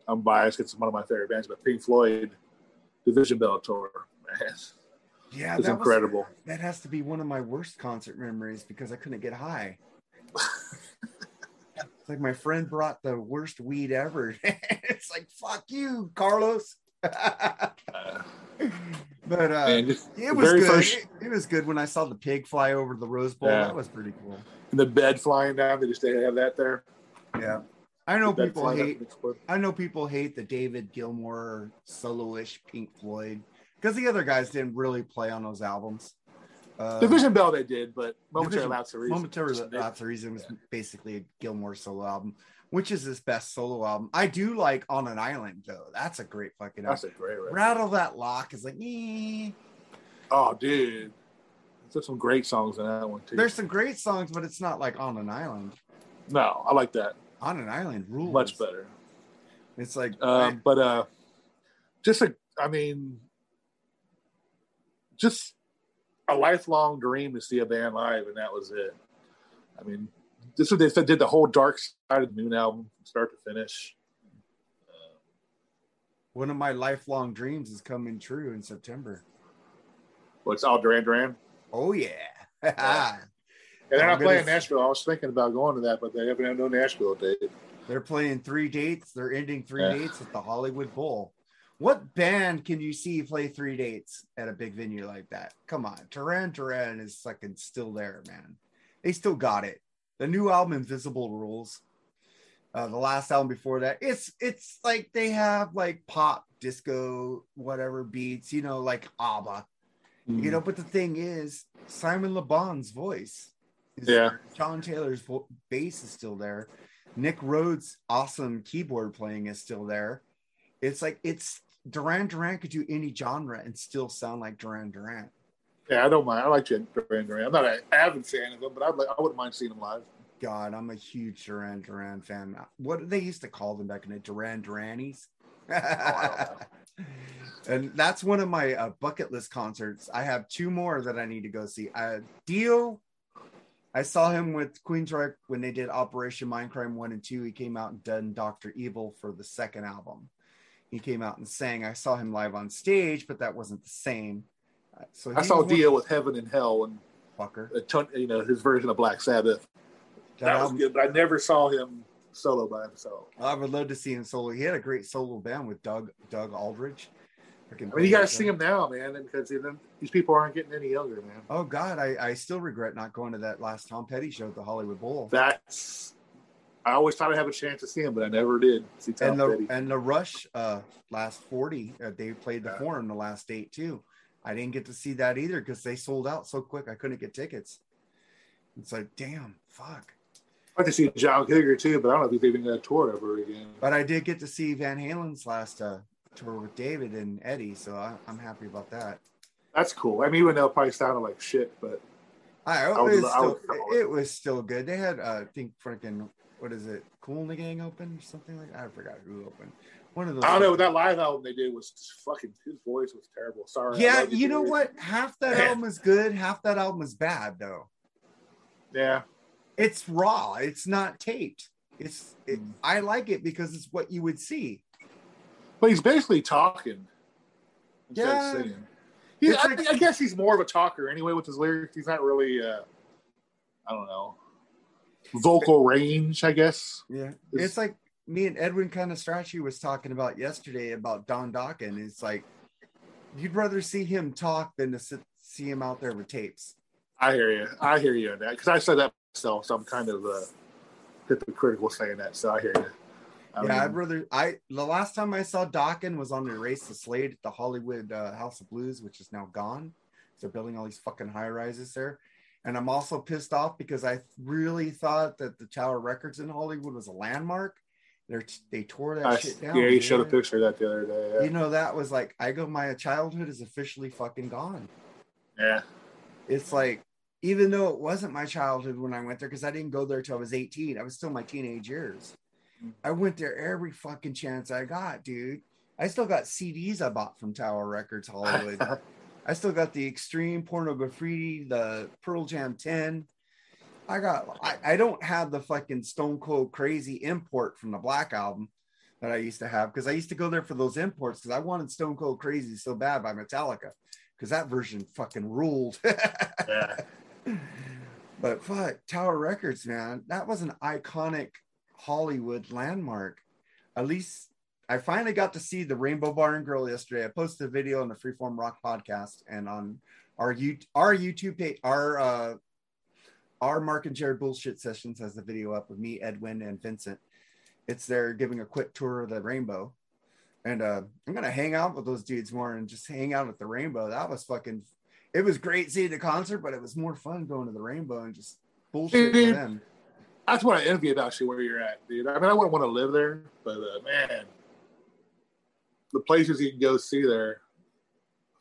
I'm biased. It's one of my favorite bands, but Pink Floyd, Division Bell tour, man,
yeah,
it's
that was-
incredible.
that has to be one of my worst concert memories because I couldn't get high. it's like my friend brought the worst weed ever. it's like fuck you, Carlos. but uh,
and
it was good.
first
It, it was good when I saw the pig fly over the Rose Bowl.
Yeah.
That was pretty cool.
the bed flying down. They just they have that there.
Yeah, I know people hate. I know people hate the David Gilmour solo-ish Pink Floyd because the other guys didn't really play on those albums. Uh,
Division Bell they did, but momentary lapse of reason.
Momentary Lapse of Reason was basically a Gilmour solo album, which is his best solo album. I do like On an Island though. That's a great fucking
That's
album.
That's a great record.
Rattle That Lock is like, eh.
Oh, dude, there's some great songs in that one too.
there's some great songs, but it's not like On an Island.
no, I like that
On an Island rules.
much better.
It's like
Um, but uh, just a, I mean, just a lifelong dream to see a band live, and that was it. I mean, this is what they said did the whole Dark Side of the Moon album, from start to finish.
Uh, one of my lifelong dreams is coming true in September.
What's all Duran Duran?
Oh yeah.
And they're not playing Nashville. I was thinking about going to that, but they haven't had no Nashville date.
They're playing three dates. They're ending three
Yeah.
dates at the Hollywood Bowl. What band can you see play three dates at a big venue like that? Come on, Duran Duran is fucking still there, man. They still got it. The new album, Invisible Rules. Uh, the last album before that, it's it's like they have like pop, disco, whatever beats, you know, like ABBA.
Mm-hmm.
You know, but the thing is, Simon Le Bon's voice, is
Yeah.
John Taylor's vo- bass is still there. Nick Rhodes' awesome keyboard playing is still there. It's like it's Duran Duran could do any genre and still sound like Duran Duran.
Yeah, I don't mind. I like Duran Duran. I'm not an avid fan of them, but I'd like, I wouldn't mind seeing them live.
God, I'm a huge Duran Duran fan. What they used to call them back in the Durannies? and that's one of my uh, bucket list concerts. I have two more that I need to go see. Uh, Dio, I saw him with Queensryche when they did Operation Mindcrime 1 and 2. He came out and done Dr. Evil for the second album. He came out and sang. I saw him live on stage, but that wasn't the same. Uh, So
I saw Dio with Heaven and Hell and
fucker.
a ton, you know his version of Black Sabbath.
That
That was
album-
good, but I never saw him solo by himself.
I would love to see him solo. He had a great solo band with Doug Doug. Freaking
I mean, you got to see him now, man, because these people aren't getting any younger, man.
Oh God, I, I still regret not going to that last Tom Petty show at the Hollywood Bowl.
That's. I always thought I'd have a chance to see him, but I never did see Tom
and the
Petty.
and the Rush uh last 40, uh, they played the
Yeah.
forum the last date too. I didn't get to see that either because they sold out so quick I couldn't get tickets. It's like damn, fuck.
I'd like to see John Cougar too, but I don't know if he's even going to tour ever again.
But I did get to see Van Halen's last uh tour with David and Eddie, so I, I'm happy about that.
That's cool. I mean, even though it probably sounded like shit, but
I,
I
it, was
I
still,
would come
it, it was still good. They had, uh, I think, freaking, what is it, Cool in the Gang open or something like that? I forgot who opened. One of those.
I don't know. That live album they did was just fucking. His voice was terrible. Sorry.
Yeah,
love
you know what? Half that album is good, half that album is bad, though.
Yeah,
It's raw. It's not taped. It's. It,
Mm.
I like it because it's what you would see.
But he's basically talking
Yeah.
of singing. He, I,
like-
I guess he's more of a talker anyway with his lyrics. He's not really, uh, I don't know, vocal range. I guess.
Yeah,
It's-
it's like me and Edwin kind of Strachey was talking about yesterday about Don Dokken. It's like you'd rather see him talk than to sit, see him out there with tapes.
I hear you. I hear you on that because I said that myself, so I'm kind of uh, hypocritical saying that. So I hear you. I
yeah, I'd rather. I the last time I saw Dokken was on the Race to Slade at the Hollywood uh, House of Blues, which is now gone. They're building all these fucking high rises there, and I'm also pissed off because I really thought that the Tower Records in Hollywood was a landmark. They're they tore that
I,
shit down.
yeah, you showed a picture of that the other day. Yeah.
You know that was like I go. My childhood is officially fucking gone.
yeah.
it's like even though it wasn't my childhood when I went there because I didn't go there till I was 18. I was still my teenage years. Mm-hmm. I went there every fucking chance I got, dude. I still got CDs I bought from Tower Records Hollywood. I still got the Extreme Pornograffitti, the Pearl Jam 10. I got I, I don't have the fucking Stone Cold Crazy import from the Black album that I used to have because I used to go there for those imports because I wanted Stone Cold Crazy so bad by Metallica because that version fucking ruled.
yeah.
But fuck, Tower Records, man, that was an iconic Hollywood landmark. At least I finally got to see the Rainbow Bar and Grill yesterday. I posted a video on the Freeform Rock podcast and on our you our YouTube page, our uh our Marc and Jerry bullshit sessions has the video up with me, Edwin, and Vincent. It's there giving a quick tour of the Rainbow. And uh, I'm gonna hang out with those dudes more and just hang out at the Rainbow. That was fucking. It was great seeing the concert, but it was more fun going to the Rainbow and just bullshit with them.
That's what I envy about you where you're at, dude. I mean, I wouldn't want to live there, but uh, man, the places you can go see there,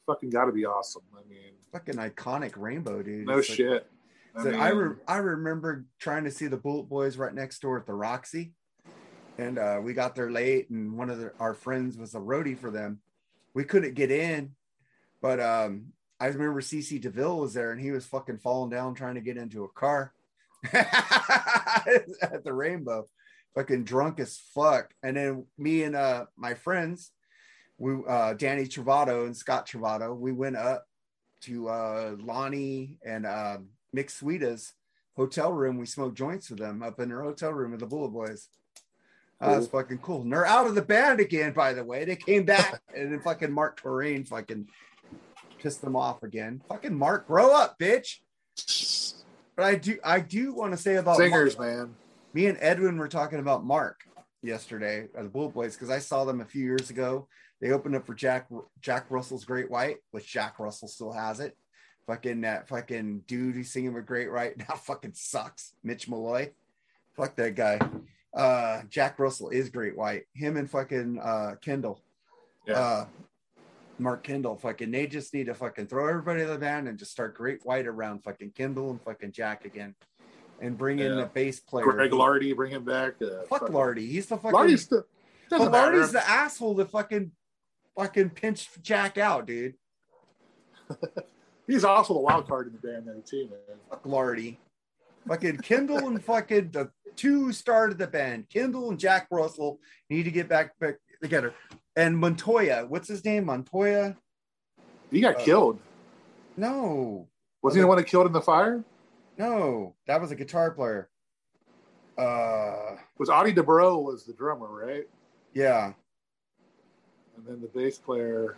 fucking got to be awesome. I mean,
Fucking iconic Rainbow, dude.
no
It's like-
shit. I, mean,
I, re- I remember trying to see the Bullet Boys right next door at the Roxy, and uh, we got there late, and one of the, our friends was a roadie for them. We couldn't get in, but um, I remember CC Deville was there, and he was fucking falling down trying to get into a car at the Rainbow, fucking drunk as fuck. And then me and uh, my friends, we uh, Danny Travato and Scott Travato, we went up to uh, Lonnie and uh, Mick Sweda's hotel room. We smoked joints with them up in their hotel room with the Bullet Boys. Uh, That's fucking cool. And they're out of the band again, by the way. They came back and then fucking Marq Torien fucking pissed them off again. Fucking Mark, grow up, bitch. But I do I do want to say about
singers,
Mark-
man.
me and Edwin were talking about Mark yesterday at the Bullet Boys because I saw them a few years ago. They opened up for Jack Jack Russell's Great White, which Jack Russell still has it. Fucking that fucking dude who's singing with Great White now fucking sucks. Mitch Malloy. Fuck that guy. Uh Jack Russell is Great White. Him and fucking uh Kendall.
Yeah.
Uh Mark Kendall, fucking, they just need to fucking throw everybody in the band and just start Great White around fucking Kendall and fucking Jack again, and bring in the bass player.
Greg Lardie, bring him back. Uh,
Fuck
fucking-
Lardie. He's the fucking.
Lardie's matter.
Lardie's the asshole that fucking fucking pinched Jack out, dude.
He's also the wild card in the band, though, too, man.
Fuck Lardie. Fucking Kendall and fucking the two started the band. Kendall and Jack Russell need to get back back together. And Montoya, what's his name? Montoya?
He got
Uh,
killed.
No,
Was he the one that killed in the fire?
no, that was a guitar player. Uh,
Was Audie Desbrow was the drummer, right?
yeah,
And then the bass player.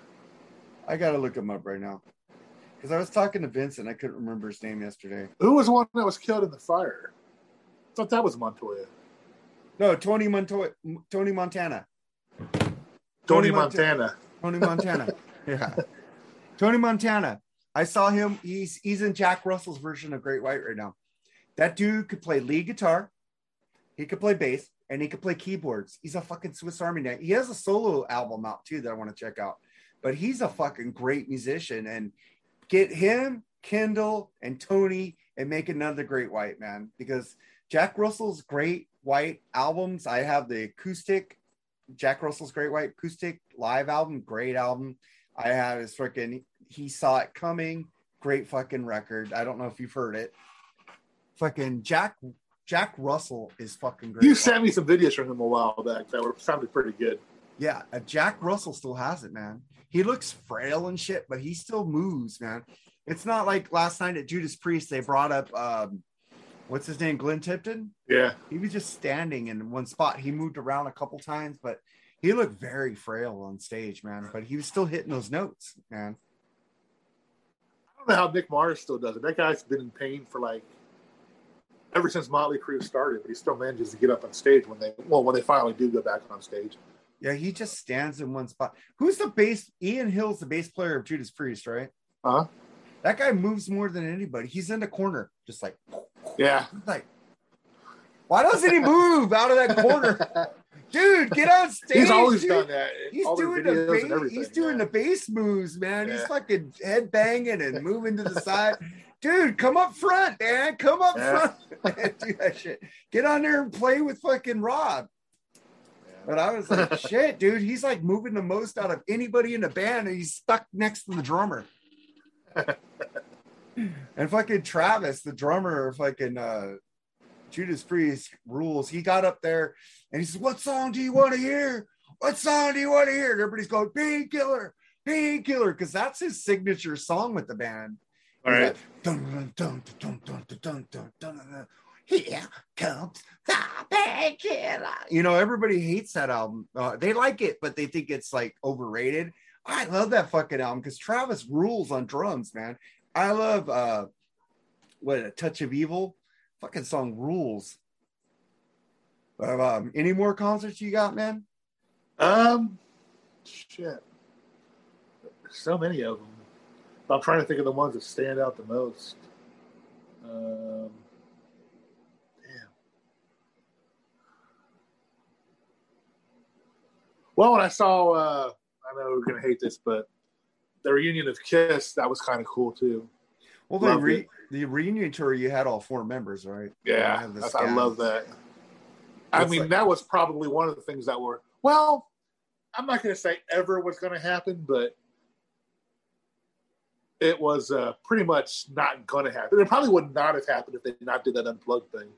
I gotta look him up right now because I was talking to Vincent. I couldn't remember his name yesterday.
Who was the one that was killed in the fire? I thought that was Montoya.
No, Tony Montoya, Tony Montana.
Tony,
Tony
Montana.
Tony Montana. yeah. Tony Montana. I saw him. He's he's in Jack Russell's version of Great White right now. That dude could play lead guitar, he could play bass, and he could play keyboards. He's a fucking Swiss Army knife. He has a solo album out too that I want to check out. But he's a fucking great musician. And get him, Kendall, and Tony, and make another Great White man. Because Jack Russell's Great White albums, I have the acoustic Jack Russell's Great White acoustic live album, great album. I have his freaking he saw it coming, great fucking record. I don't know if you've heard it. Fucking Jack Jack Russell is fucking great.
You sent me some videos from him a while back that were sounded pretty good.
Yeah, uh, Jack Russell still has it, man. He looks frail and shit, but he still moves, man. It's not like last night at Judas Priest, they brought up um, what's his name, Glenn Tipton.
Yeah,
He was just standing in one spot. He moved around a couple times, but he looked very frail on stage, man. But he was still hitting those notes, man.
I don't know how Mick Mars still does it. That guy's been in pain for like ever since Motley Crue started, but he still manages to get up on stage when they well when they finally do go back on stage.
Yeah, he just stands in one spot. Who's the bass? Ian Hill's the bass player of Judas Priest, right?
Huh?
That guy moves more than anybody. He's in the corner, just like,
Yeah.
like, why doesn't he move out of that corner, dude? Get on stage.
He's always
dude.
done that.
He's
all
doing the bass, he's doing
yeah.
the bass moves, man. He's fucking head banging and moving to the side. Dude, come up front, man. Come up
Yeah.
front. Do that shit. Get on there and play with fucking Rob. But I was like, shit, dude, he's like moving the most out of anybody in the band, and he's stuck next to the drummer. and fucking Travis, the drummer of fucking uh, Judas Priest rules. He got up there and he says, What song do you want to hear? What song do you want to hear? And everybody's going, Painkiller, Painkiller, because that's his signature song with the band.
All right.
Here comes the painkiller.
You know, everybody hates that album. Uh, they like it, but they think it's like overrated. I love that fucking album because Travis rules on drums, man. I love uh, what a touch of evil fucking song rules. Um, any more concerts you got, man?
Um, shit, so many of them. I'm trying to think of the ones that stand out the most. Um, damn. Well, when I saw, uh, I know we're gonna hate this, but the reunion of Kiss, that was kind of cool too.
well the, re- the reunion tour you had all four members right
Yeah, I, I love that. I
It's
mean,
like-
that was probably one of the things that were well. I'm not going to say ever was going to happen, but it was uh, pretty much not going to happen. It probably would not have happened if they did not did that unplugged thing.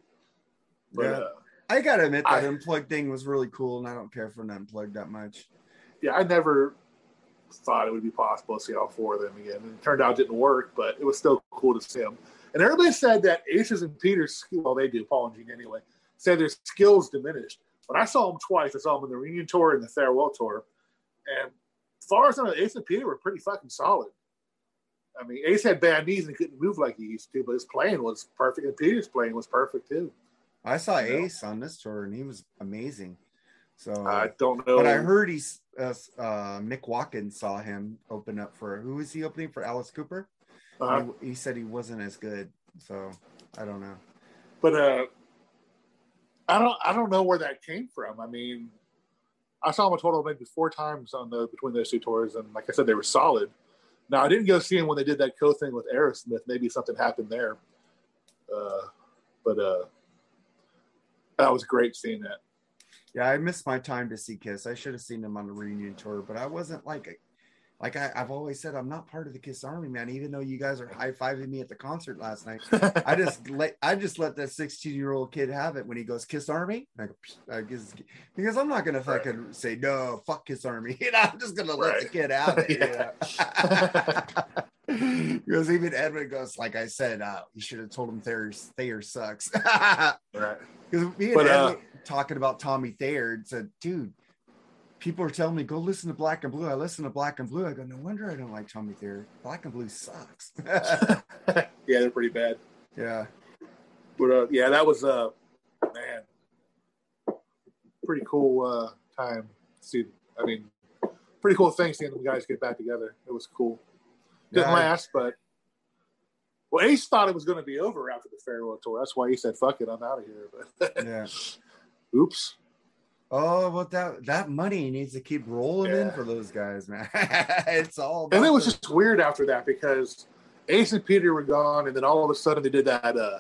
But
Yeah.
uh,
i gotta admit that
I-
unplugged thing was really cool and i don't care for an unplugged that much
yeah, I never thought it would be possible to see all four of them again. And it turned out it didn't work, but it was still cool to see them. And everybody said that Aces and Peters, well, they do, Paul and Gene anyway, said their skills diminished. When I saw them twice, I saw them in the reunion tour and the farewell tour. And as far as I know, Ace and Peter were pretty fucking solid. I mean, Ace had bad knees and couldn't move like he used to, but his playing was perfect, and Peter's playing was perfect too.
i saw
You know?
ace on this tour and he was amazing so
I don't know.
But I heard he's uh, uh, Mick Watkins saw him open up for who was he opening for Alice Cooper?
Uh,
he, he said he wasn't as good, so I don't know.
but uh, I don't I don't know where that came from. I mean, I saw him a total of maybe four times on the between those two tours, and like I said, they were solid. Now I didn't go see him when they did that co thing with Aerosmith. Maybe something happened there, uh, but uh, that was great seeing that.
Yeah, I missed my time to see Kiss. I should have seen them on the reunion tour, but I wasn't like, like I, I've always said, I'm not part of the Kiss Army, man. Even though you guys are high fiving me at the concert last night, I just let I just let that 16 year old kid have it when he goes Kiss Army. I go, I guess, because I'm not gonna
Right.
fucking say no, fuck Kiss Army. You know, I'm just gonna let the kid have it.
Yeah.
Because even Edwin goes, like I said, uh, you should have told him Thayer, Thayer sucks.
right.
Because me and
But, uh,
Edwin talking about Tommy Thayer said, dude, people are telling me go listen to Black and Blue. I listen to Black and Blue. I go, no wonder I don't like Tommy Thayer. Black and Blue sucks.
yeah, they're pretty bad.
yeah.
But uh, yeah, that was uh, man, pretty cool uh, time. See, I mean, pretty cool thing seeing them guys get back together. It was cool. Didn't
Yeah,
last, but well, Ace thought it was going to be over after the farewell tour. That's why he said, "Fuck it, I'm out of here." But
yeah.
oops.
Oh, but that that money needs to keep rolling in for those guys, man. it's all.
And it was just weird after that because Ace and Peter were gone, and then all of a sudden they did that uh,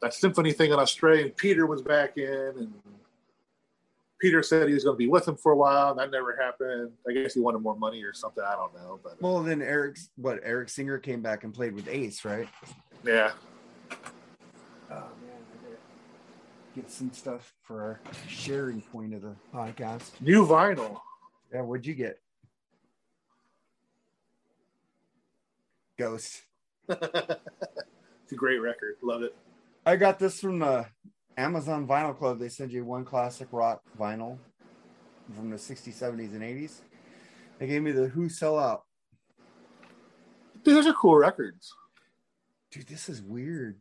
that symphony thing in Australia, and Peter was back in, and Peter said he was going to be with him for a while, and that never happened. I guess he wanted more money or something. I don't know, but
well. Then Eric's what Eric Singer came back and played with Ace, right?
yeah,
get some stuff for our sharing point of the podcast.
New vinyl.
Yeah, what'd you get? Ghost.
it's a great record. Love it.
I got this from the Amazon Vinyl Club. They send you one classic rock vinyl from the 60s, 70s, and 80s. They gave me the Who Sell Out.
Dude, those are cool records.
Dude, this is weird.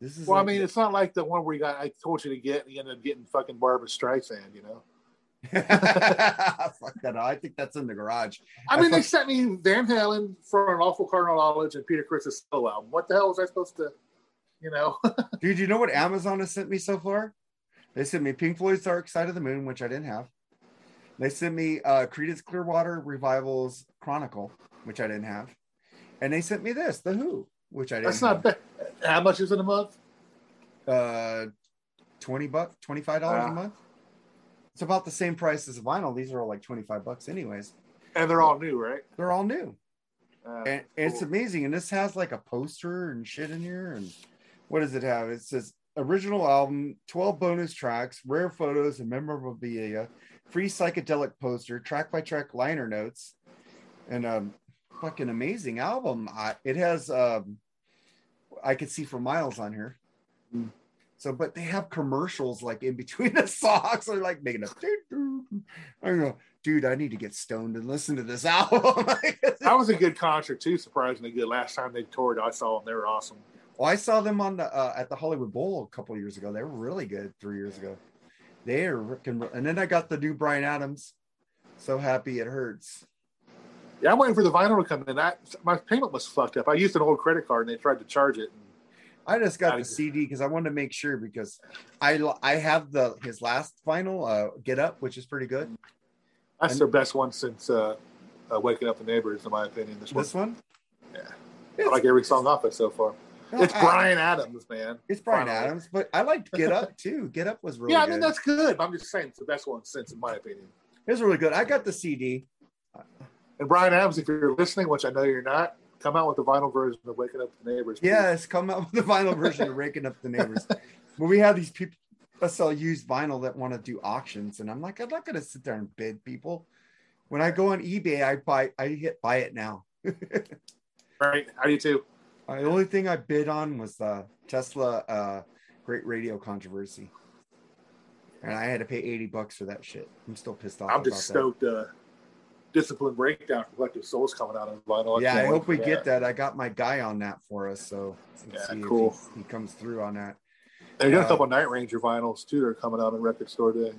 This is
Well, I
like-
mean, it's not like the one where you got I told you to get and you ended up getting fucking Barbra Streisand, you know.
Fuck that. I think that's in the garage.
I
I
mean, they sent me Van Halen for an awful Cardinal Knowledge and Peter Criss's solo album. What the hell was I supposed to, you know?
Dude, you know what Amazon has sent me so far? They sent me Pink Floyd's Dark Side of the Moon, which I didn't have. They sent me uh Creedence Clearwater Revival's Chronicle, which I didn't have. And they sent me this, The Who, which I didn't
That's not bad. How much is it a month?
uh 20 bucks, $25
Ah.
a month. It's about the same price as vinyl. These are all like 25 bucks anyways.
And they're all new, right?
They're all new.
Uh,
and it's amazing. And this has like a poster and shit in here. And what does it have? It says original album, 12 bonus tracks, rare photos, and memorabilia, free psychedelic poster, track by track liner notes, and a fucking amazing album. I, it has, um, I could see for miles on here.
Hmm.
So, but they have commercials like in between the songs. They're like making a. I go, dude, I need to get stoned and listen to this album.
that was a good concert too. Surprisingly good. Last time they toured, I saw them. They were awesome.
Well, I saw them on the uh, at the Hollywood Bowl a couple years ago. They were really good three years ago. They are and then I got the new Bryan Adams. So happy it hurts.
Yeah, I'm waiting for the vinyl to come in. That my payment was fucked up. I used an old credit card and they tried to charge it.
I just got the CD because I wanted to make sure because I I have the his last final uh, Get Up, which is pretty good.
That's
And-
their best one since uh, uh, "Waking Up the Neighbors," in my opinion. This one,
This one,
Yeah.
It's,
I like every song off it so far.
no,
It's
I-
Bryan Adams, man.
It's Bryan
Finally.
Adams, but I liked Get Up too. Get Up was really
yeah, I
good.
mean that's good. but I'm just saying it's the best one since, in my opinion.
it was really good. I got the CD.
And Bryan Adams, if you're listening, which I know you're not, come out with the vinyl version of "Waking Up the Neighbors." please.
Yes, come out with the vinyl version of Waking Up the Neighbors. But we have these people that sell used vinyl that want to do auctions, and I'm like, I'm not going to sit there and bid people. When I go on eBay, I buy, I hit buy it now.
right. How do you too?
Uh, the only thing I bid on was the Tesla uh, Great Radio Controversy, and I had to pay 80 bucks for that shit. I'm still pissed off.
I'm just
that.
stoked. Uh, Discipline Breakdown from Collective Soul's coming out on vinyl.
Yeah, I hope we
for
get that. I got my guy on that for us, so let's
Yeah,
see if
cool.
he, comes through on that.
They got a
Uh,
couple Night Ranger vinyls too. They're coming out on Record Store Day.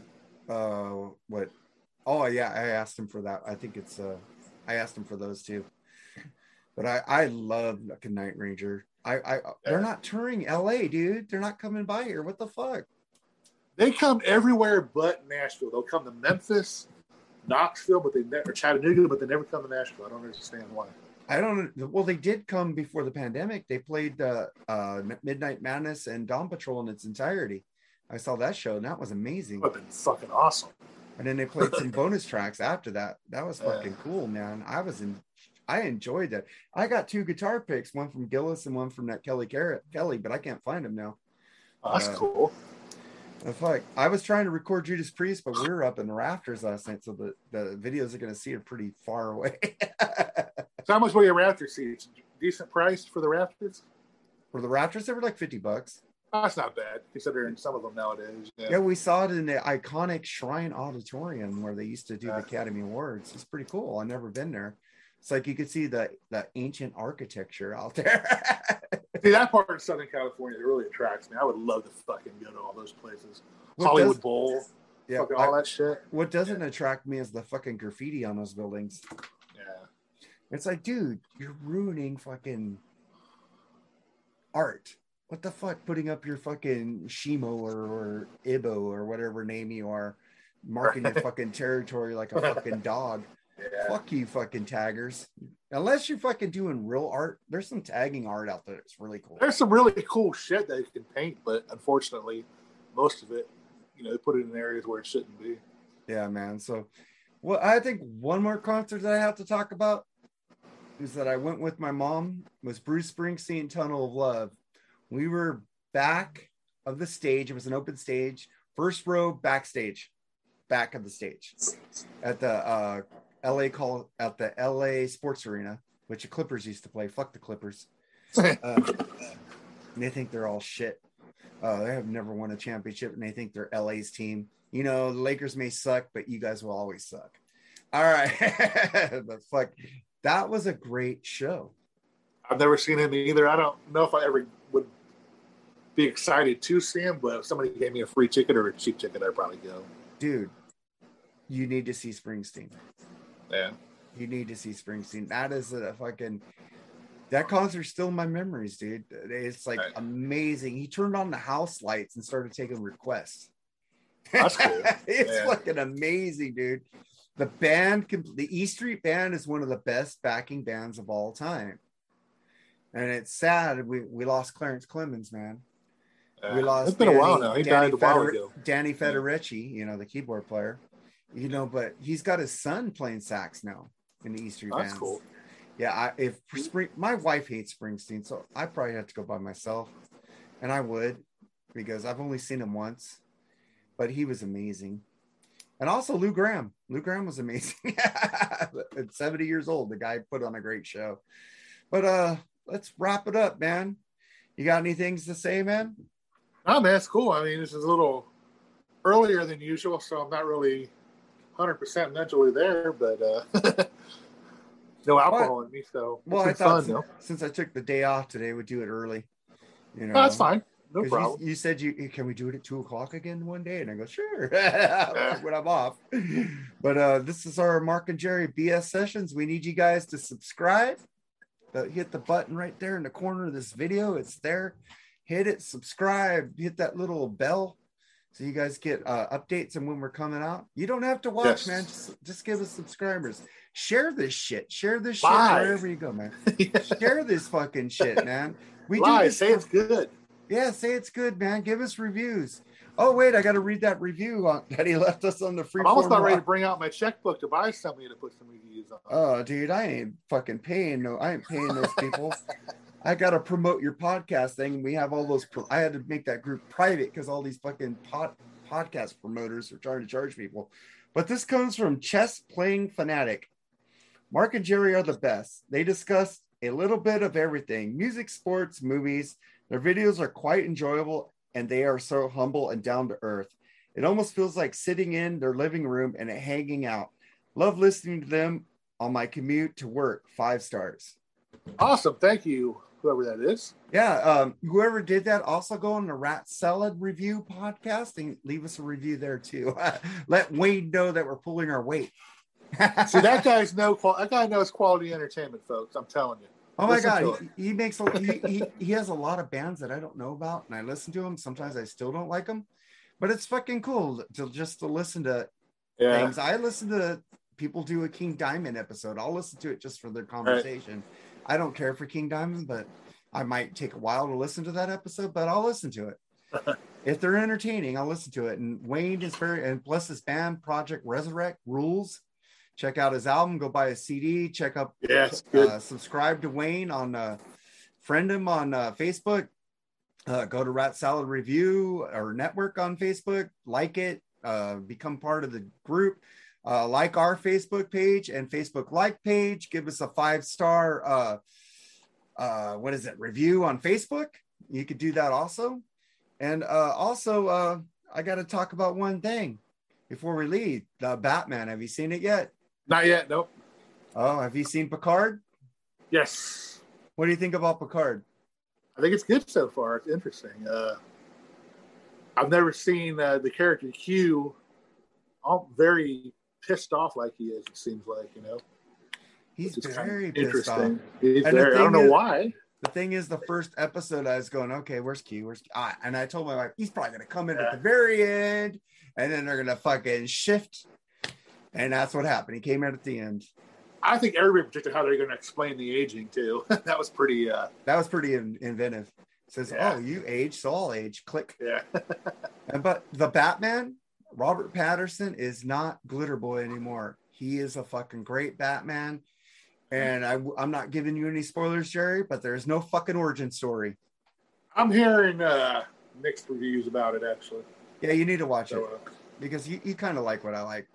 uh what oh yeah i asked him for that i think it's uh i asked him for those too but i i love fucking night ranger i i they're not touring la dude they're not coming by here what the fuck
They come everywhere but Nashville. They'll come to Memphis, Knoxville, but they never Chattanooga, but they never come to Nashville. I don't understand why.
i don't well they did come before the pandemic they played uh uh midnight madness and dawn patrol in its entirety i saw that show and that was amazing
Would have been fucking awesome.
and then they played some bonus tracks after that that was
Yeah.
fucking cool man i was in i enjoyed that i got two guitar picks one from gillis and one from that kelly Garrett, kelly but i can't find them now
Oh, that's
Uh,
cool.
The fuck i was trying to record judas priest but we were up in the rafters last night so the, the videos are going to see it pretty far away
So how much were your Raptor seats? Decent price for the rafters?
for the rafters they were like 50 bucks
That's not bad considering some of them nowadays.
yeah we saw it in the iconic shrine auditorium where they used to do the academy awards it's pretty cool i've never been there it's like you could see the the ancient architecture out there
See that part of Southern California that really attracts me. I would love to fucking go to all those places.
What
Hollywood
does-
Bowl,
yeah
fucking
I-
all that shit.
what doesn't attract me is the fucking graffiti on those buildings
Yeah.
it's like dude you're ruining fucking art what the fuck putting up your fucking shimo or, or ibo or whatever name you are marking your fucking territory like a fucking dog
Yeah.
fuck you fucking taggers unless you're fucking doing real art there's some tagging art out there it's really cool
There's some really cool shit that you can paint, but unfortunately, most of it, you know, they put it in areas where it shouldn't be.
Yeah, man. So, well, I think one more concert that I have to talk about is that I went with my mom was Bruce Springsteen Tunnel of Love. We were back of the stage. It was an open stage, first row backstage, back of the stage at the uh, LA call at the LA Sports Arena, which the Clippers used to play. Fuck the Clippers. Uh, they think they're all shit. Uh, they have never won a championship, and they think they're LA's team. You know, the Lakers may suck, but you guys will always suck. All right, but fuck, that was a great show.
I've never seen him either. I don't know if I ever would be excited to see him, but if somebody gave me a free ticket or a cheap ticket, I'd probably go.
Dude, you need to see Springsteen.
Yeah.
You need to see Springsteen. That is a fucking that concert's still in my memories, dude. It's like
Right.
amazing. He turned on the house lights and started taking requests.
That's cool.
it's
Yeah.
fucking amazing, dude. The band, com- the E Street Band, is one of the best backing bands of all time. And it's sad we we lost Clarence Clemons, man.
Yeah.
We lost.
It's been a while now. He
Danny
died a while ago.
Danny Federici, you know, the keyboard player. You know, but he's got his son playing sax now in the E Street
That's
Band.
cool.
Yeah, I, if Spring, my wife hates Springsteen, so I probably have to go by myself, and I would because I've only seen him once, but he was amazing, and also Lou Gramm. Lou Gramm was amazing. At seventy years old, the guy put on a great show. But uh, let's wrap it up, man. You got any things to say, man?
Oh man, it's cool. I mean, this is a little earlier than usual, so I'm not really 100 percent mentally there, but uh, no alcohol in me, so
Well, I thought
fun
since, since I took the day off today, we'd do it early. You know,
No, that's fine. No
'Cause you-
problem.
You, said you can we do it at two o'clock again one day, and I go sure when I'm off. But uh, this is our Marc and Jerry BS sessions. We need you guys to subscribe. Uh, hit the button right there in the corner of this video. It's there. Hit it, subscribe, hit that little bell so you guys get uh, updates on when we're coming out. You don't have to watch,
Yes.
man. Just, just give us subscribers. Share this shit. Share this shit wherever you go, man. Share this fucking shit, man. We do this
say
for
it's good.
yeah, say it's good, man. Give us reviews. Oh wait, I got to read that review on, that he left us on the free.
I'm almost not ready to bring out my checkbook to buy something to put some reviews on.
Oh, dude, I ain't fucking paying no. I ain't paying those people. I got to promote your podcast thing. We have all those. Pro- I had to make that group private because all these fucking pod, podcast promoters are trying to charge people. But this comes from Chess Playing Fanatic. Marc and Jerry are the best. They discuss a little bit of everything music, sports, movies. Their videos are quite enjoyable and they are so humble and down to earth. It almost feels like sitting in their living room and hanging out. Love listening to them on my commute to work. Five stars.
Awesome. Thank you, whoever that is.
Yeah, um, whoever did that, also go on the Rat Salad Review podcast and leave us a review there too. Let Wade know that we're pulling our weight.
See, that guy's no qual. That guy knows quality entertainment, folks. I'm telling you.
Oh my
Listen
god, he, he makes a, he, he he has a lot of bands that I don't know about, and I listen to him. Sometimes I still don't like them, but it's fucking cool to just to listen to
Yeah.
things. I listen to people do a King Diamond episode. I'll listen to it just for their conversation. I don't care for King Diamond, but I might take a while to listen to that episode, but I'll listen to it. if they're entertaining, I'll listen to it. And Wayne is very and plus his band Project Resurrect rules. Check out his album, go buy a CD, check up,
Yeah, good.
uh, subscribe to Wayne on uh, friend him on uh, Facebook. Uh, go to Rat Salad Review or Network on Facebook. Like it. Uh, become part of the group. Uh, like our Facebook page and Facebook like page. Give us a five star. Uh, uh, what is it? Review on Facebook. You could do that also. And uh, also, uh, I got to talk about one thing before we leave. The Batman. Have you seen it yet?
Not yet. Nope.
Oh, have you seen Picard?
Yes.
What do you think about Picard?
I think it's good so far. It's interesting. Uh, I've never seen uh, the character Q all very pissed off like he is. It seems like you know.
He's
which kind of
very pissed off.
He's
And
very, I don't know
is-
why.
The thing is, the first episode, I was going, okay, where's Q? Where's Q? Ah, and I told my wife, he's probably gonna come in at the very end, and then they're gonna fucking shift. And that's what happened. He came in at the end.
I think everybody predicted how they're going to explain the aging too. that was pretty. Uh,
That was pretty in- inventive. says,
Yeah.
oh, you age, so I'll age. Click.
yeah.
And but the Batman, Robert Pattinson, is not Glitter Boy anymore. He is a fucking great Batman. And I, I'm not giving you any spoilers, Jerry, but there's no fucking origin story.
I'm hearing uh, mixed reviews about it actually.
Yeah, you need to watch
So
it
uh,
because you, you kind of like what I like.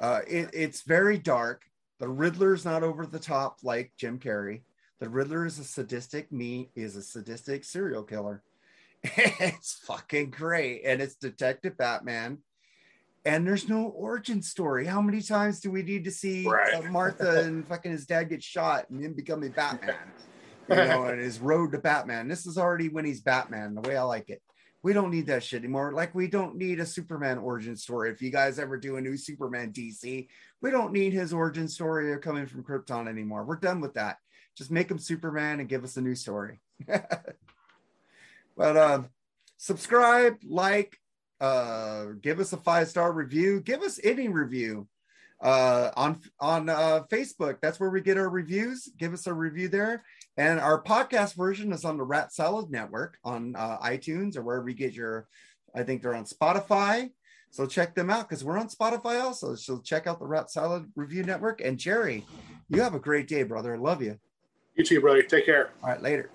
Uh, it, it's very dark. The Riddler's not over the top like Jim Carrey. The Riddler is a sadistic me is a sadistic serial killer. it's fucking great, and it's Detective Batman. And there's no origin story. How many times do we need to see
Right.
uh, Martha and fucking his dad get shot and him becoming Batman? You know, and his road to Batman. This is already when he's Batman, the way I like it. We don't need that shit anymore. Like we don't need a Superman origin story. If you guys ever do a new Superman DC, we don't need his origin story of coming from Krypton anymore. We're done with that. Just make him Superman and give us a new story. but uh, subscribe, like, uh, give us a five star review. Give us any review uh, on on uh, Facebook. That's where we get our reviews. Give us a review there. And our podcast version is on the Rat Salad Network on uh, iTunes or wherever you get your. I think they're on Spotify. So check them out because we're on Spotify also. So check out the Rat Salad Review Network. And Jerry, you have a great day, brother. I love you.
you too, brother. Take care.
All right, later.